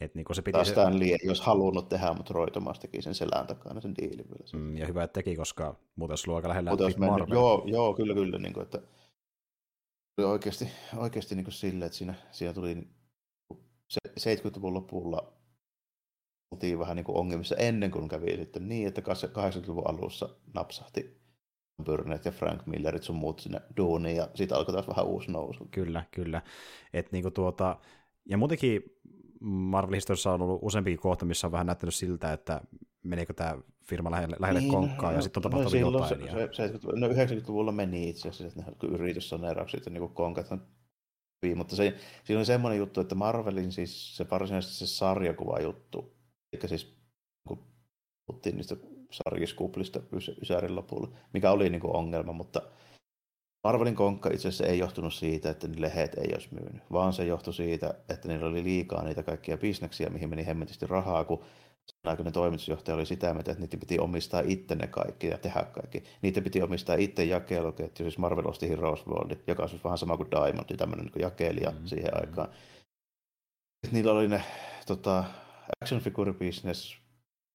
Et niin se piti Taas Stan Lee, jos halunnut tehdä, mutta Roy Thomas teki sen selän takana sen diilin vielä. Mm, ja hyvä, että teki, koska muuten olisi aika lähellä Marvel. Joo, joo, kyllä, kyllä. Niin kuin, että oli oikeasti, oikeasti niin sille, että siinä, siinä tuli se 70-luvun lopulla oltiin vähän niin kuin ongelmissa ennen kuin kävi sitten niin, että 80-luvun alussa napsahti Burnett ja Frank Millerit sun muut sinne duuniin ja siitä alkoi taas vähän uusi nousu. Kyllä, kyllä. Et niinku tuota, ja muutenkin Marvel-historiassa on ollut useampikin kohta, missä on vähän näyttänyt siltä, että meneekö tämä firma lähelle, lähelle niin, konkkaa, no, ja sitten on no tapahtunut no, jotain. Se, ja... se, se, no 90-luvulla meni itse asiassa, että ne yrityssaneeraukset ja niin konkat mutta se, siinä oli semmoinen juttu, että Marvelin siis se varsinaisesti se sarjakuva juttu, eli siis kun puhuttiin niistä sarjiskuplista Ysärin lopulla, mikä oli niin kuin ongelma, mutta Marvelin konkka itse asiassa ei johtunut siitä, että ne lehet ei olisi myynyt, vaan se johtui siitä, että niillä oli liikaa niitä kaikkia bisneksiä, mihin meni hemmetisti rahaa, kun aikainen toimitusjohtaja oli sitä mieltä, että niiden piti omistaa itse ne kaikki ja tehdä kaikki. Niiden piti omistaa itse jakeluketju, siis Marvel osti Heroes World, joka on siis vähän sama kuin Diamond, tämmöinen niin jakelija mm-hmm. siihen aikaan. Sitten niillä oli ne tota, action figure business,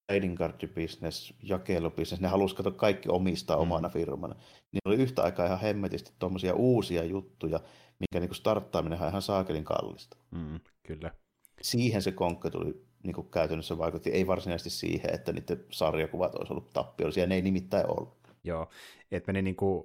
trading card business, jakelubusiness, ne halusi katsoa kaikki omistaa mm. omana firmana. Niin oli yhtä aikaa ihan hemmetisti tuommoisia uusia juttuja, minkä niin starttaaminen on ihan saakelin kallista. Mm, kyllä. Siihen se konkka tuli niin kuin käytännössä vaikutti, ei varsinaisesti siihen, että niiden sarjakuvat olisi ollut tappiollisia, ne ei nimittäin ollut. Joo, että meni niin kuin,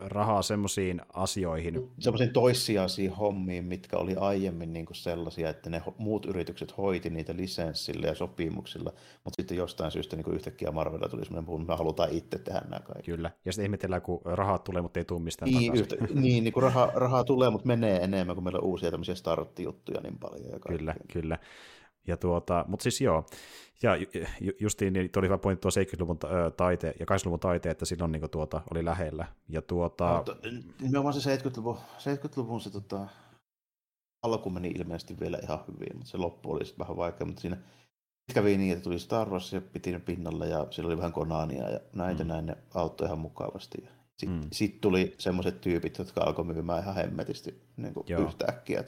rahaa semmoisiin asioihin. Semmoisiin toissijaisiin hommiin, mitkä oli aiemmin niin kuin sellaisia, että ne muut yritykset hoiti niitä lisenssillä ja sopimuksilla, mutta sitten jostain syystä niin kuin yhtäkkiä Marvelilla tuli semmoinen puhun, me halutaan itse tehdä nämä kaikki. Kyllä, ja sitten ihmetellään, kun rahaa tulee, mutta ei tule mistään niin, yhtä, niin, niin kun rahaa, rahaa tulee, mutta menee enemmän, kun meillä on uusia tämmöisiä starttijuttuja niin paljon. Ja kyllä, kyllä. Ja tuota, mutta siis joo, ja ju, justiin niin oli hyvä pointti tuo 70-luvun taite ja 80-luvun taite, että silloin niin tuota, oli lähellä. Ja tuota... No, nimenomaan se 70-luvun, 70-luvun se tota, alku meni ilmeisesti vielä ihan hyvin, mutta se loppu oli sitten vähän vaikea, mutta siinä kävi niin, että tuli Star Wars ja piti ne pinnalla ja siellä oli vähän Konania ja näitä mm. näin ne auttoi ihan mukavasti. Ja sitten mm. sit tuli semmoiset tyypit, jotka alkoi myymään ihan hemmetisti niin kuin yhtäkkiä.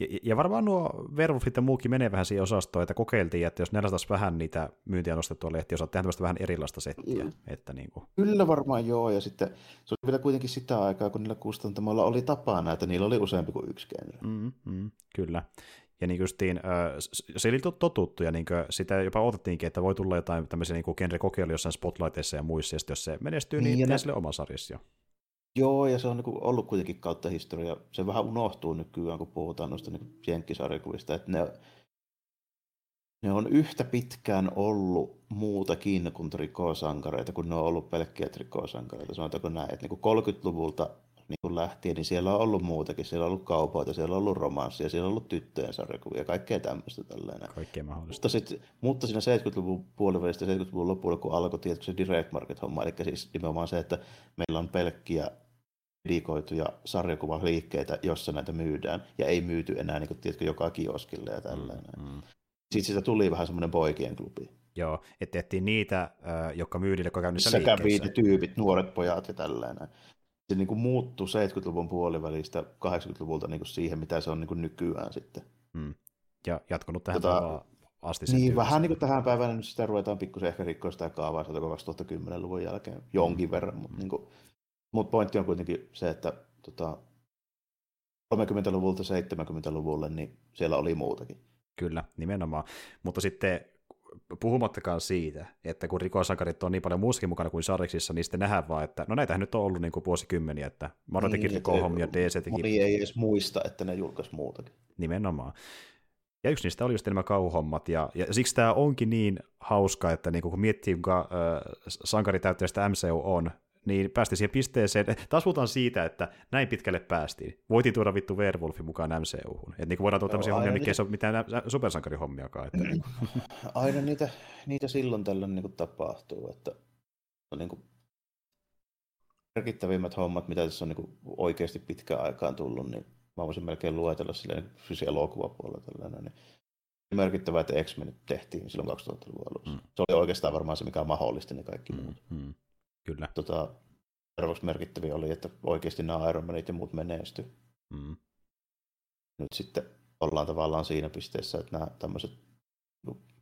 Ja, ja varmaan nuo Werewolfit ja muukin menee vähän siihen osastoon, että kokeiltiin, että jos näillä taas vähän niitä myyntiä nostettua lehtiä, osaat tehdä tämmöistä vähän erilaista settiä. Mm. Että niin kuin. Kyllä varmaan joo, ja sitten se oli vielä kuitenkin sitä aikaa, kun niillä kustantamoilla oli tapana, että niillä oli useampi kuin yksi genre. Mm, mm, kyllä. Ja niin justiin, se oli totuttu, ja niin sitä jopa odotettiinkin, että voi tulla jotain tämmöisiä niin genre-kokeiluja jossain spotlighteissa ja muissa, ja jos se menestyy, niin, niin sille oma sarjassa jo. Joo, ja se on niin ollut kuitenkin kautta historia. Se vähän unohtuu nykyään, kun puhutaan noista niin jenkkisarjakuvista, että ne, ne on yhtä pitkään ollut muutakin kuin trikoosankareita, kun ne on ollut pelkkiä trikoosankareita. Sanotaanko näin, että niin 30-luvulta niin kuin lähtien, niin siellä on ollut muutakin. Siellä on ollut kaupoita, siellä on ollut romanssia, siellä on ollut tyttöjen sarjakuvia, kaikkea tämmöistä tällainen. Kaikkea mahdollista. Mutta, sit, mutta siinä 70-luvun puolivälistä 70-luvun lopulla, kun alkoi tietysti se direct market homma, eli siis nimenomaan se, että meillä on pelkkiä dedikoituja sarjakuvaliikkeitä, jossa näitä myydään, ja ei myyty enää niin kuin, tiedätkö, joka kioskille ja tällainen. Mm, mm. Sitten siitä tuli vähän semmoinen poikien klubi. Joo, että tehtiin niitä, jotka myydään niille käynnissä Sekä liikkeessä. tyypit, nuoret pojat ja tällainen se niin kuin muuttui 70-luvun puolivälistä 80-luvulta niin kuin siihen, mitä se on niin kuin nykyään sitten. Hmm. Ja jatkunut tähän tota, asti sen Niin, vähän niin kuin tähän päivänä nyt sitä ruvetaan pikkusen ehkä rikkoa sitä kaavaa 2010-luvun jälkeen jonkin hmm. verran, mutta hmm. niin kuin, mut pointti on kuitenkin se, että tota, 30-luvulta 70-luvulle, niin siellä oli muutakin. Kyllä, nimenomaan. Mutta sitten puhumattakaan siitä, että kun rikosakarit on niin paljon muussakin mukana kuin Sarksissa, niin sitten nähdään vaan, että no näitähän nyt on ollut niin kuin vuosikymmeniä, että Marvel teki niin, rikohommia, DC teki... Moni ei edes muista, että ne julkaisi muutakin. Nimenomaan. Ja yksi niistä oli just nämä kauhommat, ja, ja siksi tämä onkin niin hauska, että niin kun miettii, kuinka äh, sankari täytteistä MCU on, niin päästiin siihen pisteeseen. Taas puhutaan siitä, että näin pitkälle päästiin. Voitiin tuoda vittu Werewolfin mukaan MCU-hun. Että niin voidaan tuoda tämmöisiä hommia, mikä ei ole mitään supersankarihommiakaan. Että... Niin aina niitä, niitä silloin tällöin niin tapahtuu. Että on niin kuin merkittävimmät hommat, mitä tässä on niin oikeasti pitkään aikaan tullut, niin mä voisin melkein luetella silleen, siis elokuvapuolella tällainen, niin merkittävää, että X-Men tehtiin silloin 2000-luvun alussa. Mm. Se oli oikeastaan varmaan se, mikä mahdollisti ne kaikki mm, muut. Mm. Kyllä. Tota, merkittäviä oli, että oikeasti nämä Iron Manit ja muut menesty. Mm. Nyt sitten ollaan tavallaan siinä pisteessä, että nämä tämmöiset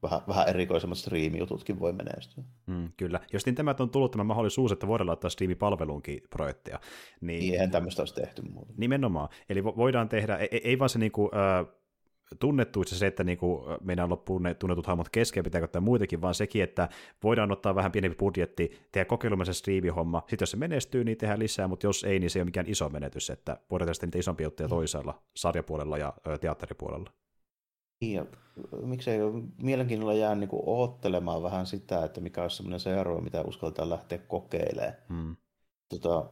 vähän, vähän erikoisemmat striimijututkin voi menestyä. Mm, kyllä. Jos niin tämä on tullut tämä mahdollisuus, että voidaan laittaa striimipalveluunkin projekteja. Niin, niin eihän tämmöistä olisi tehty muuta. Nimenomaan. Eli voidaan tehdä, ei, ei vaan se niinku, äh, tunnettuissa se, että niin kuin meidän loppuun ne tunnetut hahmot kesken, pitää käyttää muitakin, vaan sekin, että voidaan ottaa vähän pienempi budjetti, tehdä kokeilumaisen striimihomma, sitten jos se menestyy, niin tehdään lisää, mutta jos ei, niin se ei ole mikään iso menetys, että voidaan tehdä niitä isompia juttuja mm. toisaalla, sarjapuolella ja teatteripuolella. Niin, ja miksei mielenkiinnolla jää niin kuin oottelemaan vähän sitä, että mikä olisi semmoinen seuraava, mitä uskaltaa lähteä kokeilemaan. Hmm. Tota,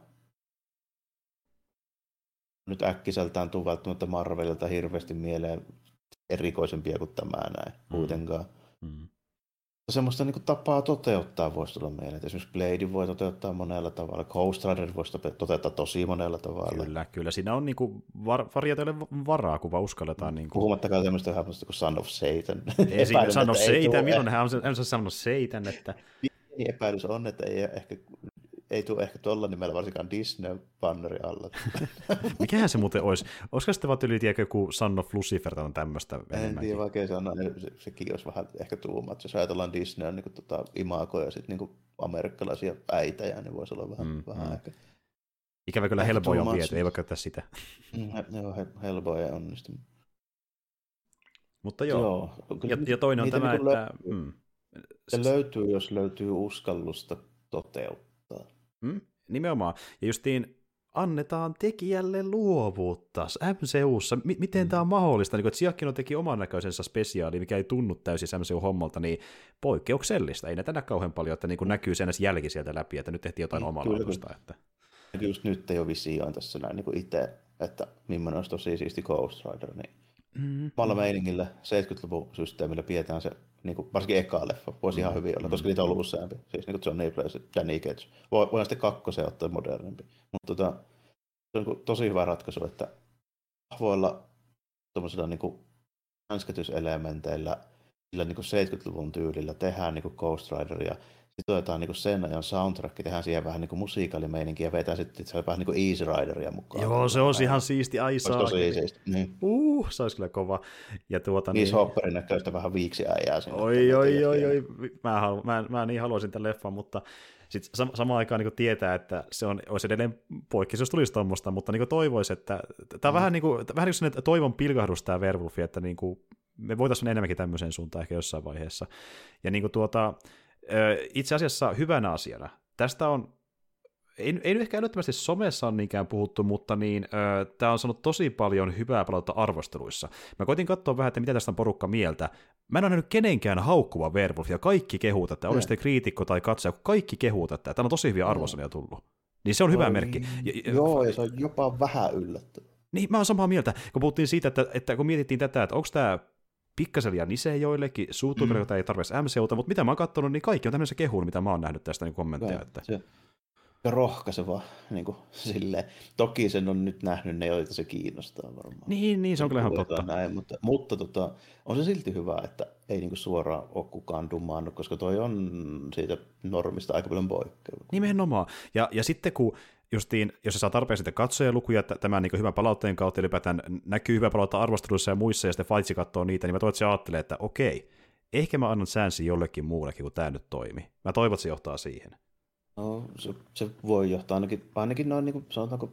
nyt äkkiseltään tuu välttämättä Marvelilta hirveästi mieleen erikoisempia kuin tämä näin mm. kuitenkaan. Mm. Semmoista niin kuin, tapaa toteuttaa voisi tulla mieleen. Esimerkiksi Blade voi toteuttaa monella tavalla, Ghost Rider voisi toteuttaa tosi monella tavalla. Kyllä, kyllä. Siinä on niin kuin, var, varaa, kun vaan uskalletaan. Niin kuin... Puhumattakaan tämmöistä hahmosta kuin Son of Satan. Ei siinä Son of Satan, milloin hän on se, on Son of Satan, että... Niin epäilys on, että ei ehkä ei tule ehkä tuolla nimellä varsinkaan Disney-banneri alla. Mikähän se muuten olisi? Olisiko sitten vaan yli joku Son of Lucifer tai tämmöistä? En tiedä, vaikea sanoa. Se, sekin olisi vähän ehkä tuumat. Jos ajatellaan Disney niin tota, imagoja ja sitten niin amerikkalaisia äitejä, niin voisi olla vähän, mm, vähän mm. ehkä. Ikävä kyllä Hellboy on viety, ei voi käyttää sitä. Mm, joo, Hellboy ei onnistu. Mutta joo, joo ja, ja toinen on tämä, niin että... Löytyy, mm. Se löytyy, jos löytyy uskallusta toteuttaa. Mm? Nimenomaan. Ja justiin annetaan tekijälle luovuutta MCUssa. M- miten mm. tämä on mahdollista? Niin, että Siakino teki oman näköisensä spesiaali, mikä ei tunnu täysin MCU-hommalta, niin poikkeuksellista. Ei näitä näe kauhean paljon, että niin kuin näkyy sen jälki sieltä läpi, että nyt tehtiin jotain niin, omalaatuista. Että... Just nyt jo visioin tässä näin niin itse, että millainen olisi tosi siisti Ghost Rider, niin mm. omalla meiningillä 70-luvun systeemillä pidetään se niin kuin, varsinkin eka leffa, voisi ihan mm. hyvin olla, koska niitä on ollut useampi. Siis niin kuin Johnny Blaze, Danny Cage. Voi, voidaan sitten kakkosen ottaa modernimpi. Mutta tota, se on niin tosi hyvä ratkaisu, että olla tuommoisilla niin känskätyselementeillä, sillä niin kuin 70-luvun tyylillä tehdään niin kuin Ghost Rideria, sitten otetaan niin sen ajan soundtrack, tehdään siihen vähän niin musiikalimeininki ja vetää sitten se vähän niin kuin Easy Rideria mukaan. Joo, se olisi ihan siisti, ai saa. tosi siisti. Niin. Uh, se olisi kyllä kova. Ja tuota, niin, niin Hopperin näköistä vähän viiksi äijää sinne. Oi, oi, oi, oi, mä, halu, mä, mä niin haluaisin tämän leffan, mutta sitten sam- samaan aikaan niin tietää, että se on, olisi edelleen poikkeus, jos tulisi tuommoista, mutta niin toivoisi, että tämä on mm. vähän niin kuin, vähän niin kuin toivon pilkahdus tämä Werewolf, että niin kuin, me voitaisiin enemmänkin tämmöiseen suuntaan ehkä jossain vaiheessa. Ja niin kuin tuota, itse asiassa hyvänä asiana. Tästä on, ei, ei nyt ehkä älyttömästi somessa on niinkään puhuttu, mutta niin, tämä on saanut tosi paljon hyvää palautetta arvosteluissa. Mä koitin katsoa vähän, että mitä tästä on porukka mieltä. Mä en ole nähnyt kenenkään haukkuva Werewolf, ja kaikki kehuu tätä, oli sitten kriitikko tai katsoja, kun kaikki kehuu tätä. Tämä on tosi hyviä arvosanoja tullut. Niin se on hyvä merkki. Ja, joo, ja se on jopa vähän yllättävää. Niin, mä oon samaa mieltä, kun puhuttiin siitä, että, että kun mietittiin tätä, että onko tämä pikkasen liian nisee joillekin, suuttuu mm. ei tarvitse MCUta, mutta mitä mä oon katsonut, niin kaikki on tämmöisen kehuun, mitä mä oon nähnyt tästä niin kommentteja. Että... Se, rohkaiseva niin kuin, silleen. Toki sen on nyt nähnyt ne, joita se kiinnostaa varmaan. Niin, niin se on kyllä ihan totta. Näin, mutta mutta tota, on se silti hyvä, että ei niin kuin, suoraan ole kukaan dummaannut, koska toi on siitä normista aika paljon poikkeava. Nimenomaan. Ja, ja sitten kun justiin, jos se saa tarpeeksi sitten katsojalukuja että tämän niin hyvän palautteen kautta ylipäätään näkyy hyvä palautta arvosteluissa ja muissa, ja sitten Faitsi katsoo niitä, niin mä toivon, että se ajattelee, että okei, ehkä mä annan säänsi jollekin muullekin, kun tämä nyt toimi. Mä toivon, että se johtaa siihen. No, se, se voi johtaa ainakin, ainakin noin, niin kuin, sanotaanko,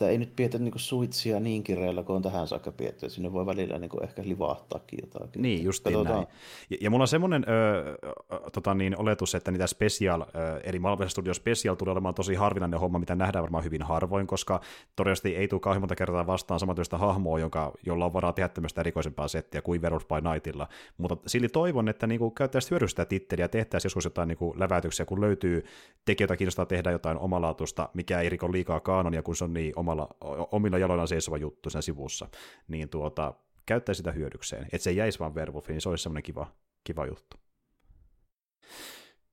että ei nyt pidetä niin suitsia niin kireellä kuin on tähän saakka pidetty. Sinne voi välillä niin kuin ehkä livahtaakin jotakin. Niin, just näin. Ja, ja mulla on semmoinen ö, tota niin, oletus, että niitä special, ö, eli Marvel Studios Special tulee olemaan tosi harvinainen homma, mitä nähdään varmaan hyvin harvoin, koska todennäköisesti ei tule kauhean monta kertaa vastaan samantyöstä hahmoa, jonka, jolla on varaa tehdä tämmöistä erikoisempaa settiä kuin Werewolf by Nightilla. Mutta silti toivon, että niin käyttäisiin hyödystä titteliä ja tehtäisiin joskus jotain niin kuin läväytyksiä, kun löytyy tekijöitä kiinnostaa tehdä jotain omalaatuista, mikä ei riko liikaa kaanonia, kun se on niin omalla, omilla jaloillaan seisova juttu sen sivussa, niin tuota, käyttää sitä hyödykseen. Että se jäisi vaan Werewolfiin, niin se olisi semmoinen kiva, kiva juttu.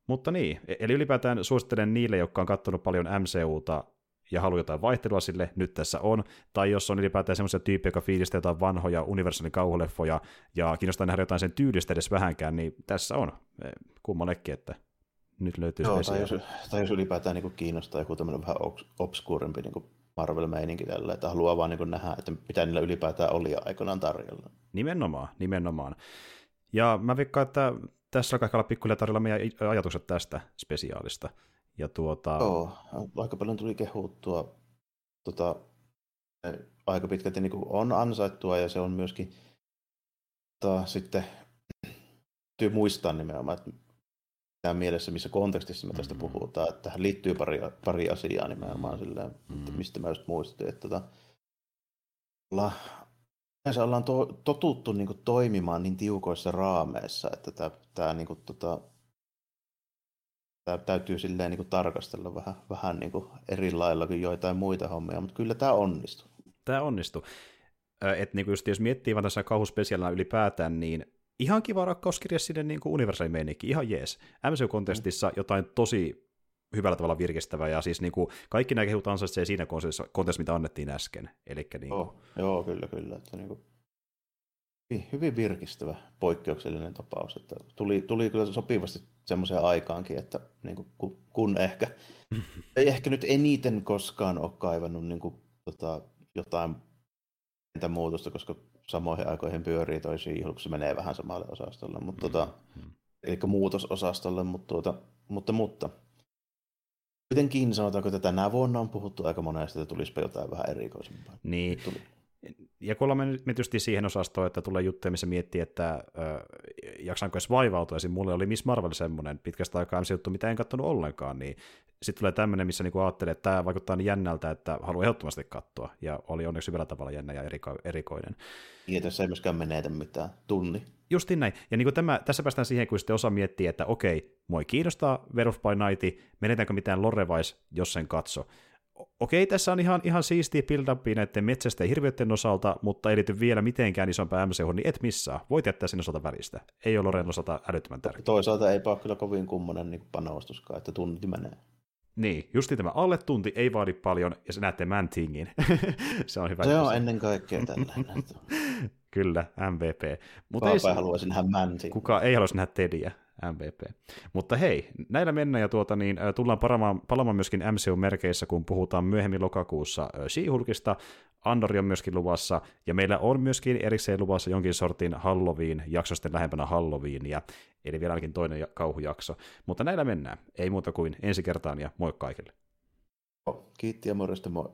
Mutta niin, e- eli ylipäätään suosittelen niille, jotka on katsonut paljon MCUta ja haluaa jotain vaihtelua sille, nyt tässä on. Tai jos on ylipäätään semmoisia tyyppejä, jotka fiilistää jotain vanhoja universaalin kauhuleffoja ja kiinnostaa nähdä jotain sen tyylistä edes vähänkään, niin tässä on e, kummallekin, että nyt löytyy Joo, tai jos, tai jos ylipäätään niin kiinnostaa joku tämmöinen vähän obskuurempi niin Marvel-meininki tällä, että haluaa vaan niin nähdä, että mitä niillä ylipäätään oli aikoinaan tarjolla. Nimenomaan, nimenomaan. Ja mä veikkaan, että tässä on kaikilla pikkuhiljaa tarjolla meidän ajatukset tästä spesiaalista. Ja tuota... Joo, aika paljon tuli kehuttua tota, aika pitkälti niin on ansaittua ja se on myöskin tota, sitten täytyy muistaa nimenomaan, että siinä mielessä, missä kontekstissa me tästä mm. puhutaan. Että tähän liittyy pari, pari asiaa nimenomaan silleen, mm. mistä mä just muistin, että tota, olla, yleensä ollaan to, totuttu niin kuin, toimimaan niin tiukoissa raameissa, että tämä, tämä, niin kuin, tota, tämä täytyy silleen niin kuin, tarkastella vähän, vähän niin kuin, eri lailla kuin joitain muita hommia, mutta kyllä tämä onnistuu. Tämä onnistuu. Että niin just, jos miettii vaan tässä kauhuspesiaalina ylipäätään, niin ihan kiva rakkauskirja sinne niin kuin universaali meininki, ihan jees. MCU-kontestissa jotain tosi hyvällä tavalla virkistävää, ja siis niin kuin, kaikki nämä kehut ansaitsee siinä kontestissa, mitä annettiin äsken. Elikkä, niin kuin... oh, joo, kyllä, kyllä. Että niin kuin, hyvin virkistävä, poikkeuksellinen tapaus. Että tuli, tuli kyllä sopivasti semmoiseen aikaankin, että niin kuin, kun, kun ehkä, ei ehkä nyt eniten koskaan ole kaivannut niin kuin, tota, jotain muutosta, koska samoihin aikoihin pyörii toisiin kun se menee vähän samalle osastolle, mutta mm, tota, mm. eli muutososastolle, mutta, tuota, mutta, mutta kuitenkin sanotaanko, että tänä vuonna on puhuttu aika monesti, että tulisipa jotain vähän erikoisempaa. Niin, Tuli. Ja kun ollaan mennyt tietysti siihen osastoon, että tulee juttuja, missä miettii, että äh, jaksaanko edes vaivautua, esim. mulle oli Miss Marvel semmoinen pitkästä aikaa se juttu, mitä en katsonut ollenkaan, niin sitten tulee tämmöinen, missä niinku ajattelee, että tämä vaikuttaa niin jännältä, että haluaa ehdottomasti katsoa, ja oli onneksi hyvällä tavalla jännä ja eriko- erikoinen. Ja tässä ei myöskään menetä mitään, tunni. Justin näin. Ja niin tämä, tässä päästään siihen, kun sitten osa miettii, että okei, mua ei kiinnostaa Werewolf by Night, menetäänkö mitään Lorevais, jos sen katso okei, tässä on ihan, ihan siistiä build näiden metsästä ja hirviöiden osalta, mutta ei liity vielä mitenkään isompaa MCH, niin et missaa. Voit jättää sinne osalta välistä. Ei ole Loren osalta älyttömän tärkeä. Toisaalta ei ole kyllä kovin kummonen niin panostuskaan, että tunti menee. Niin, justi tämä alle tunti ei vaadi paljon, ja se näette Mantingin. se on hyvä. Se on ennen kaikkea tällainen. Kyllä, MVP. Mutta ei, haluaisin nähdä Mantingin. Kuka ei haluaisi nähdä Tediä. MVP. Mutta hei, näillä mennään ja tuota, niin, tullaan paramaan, palaamaan myöskin MCU-merkeissä, kun puhutaan myöhemmin lokakuussa She-Hulkista. Andor on myöskin luvassa, ja meillä on myöskin erikseen luvassa jonkin sortin Halloween, jaksosten lähempänä Halloweenia, eli vielä ainakin toinen kauhujakso. Mutta näillä mennään, ei muuta kuin ensi kertaan ja moi kaikille. Kiitti ja morjesta moi.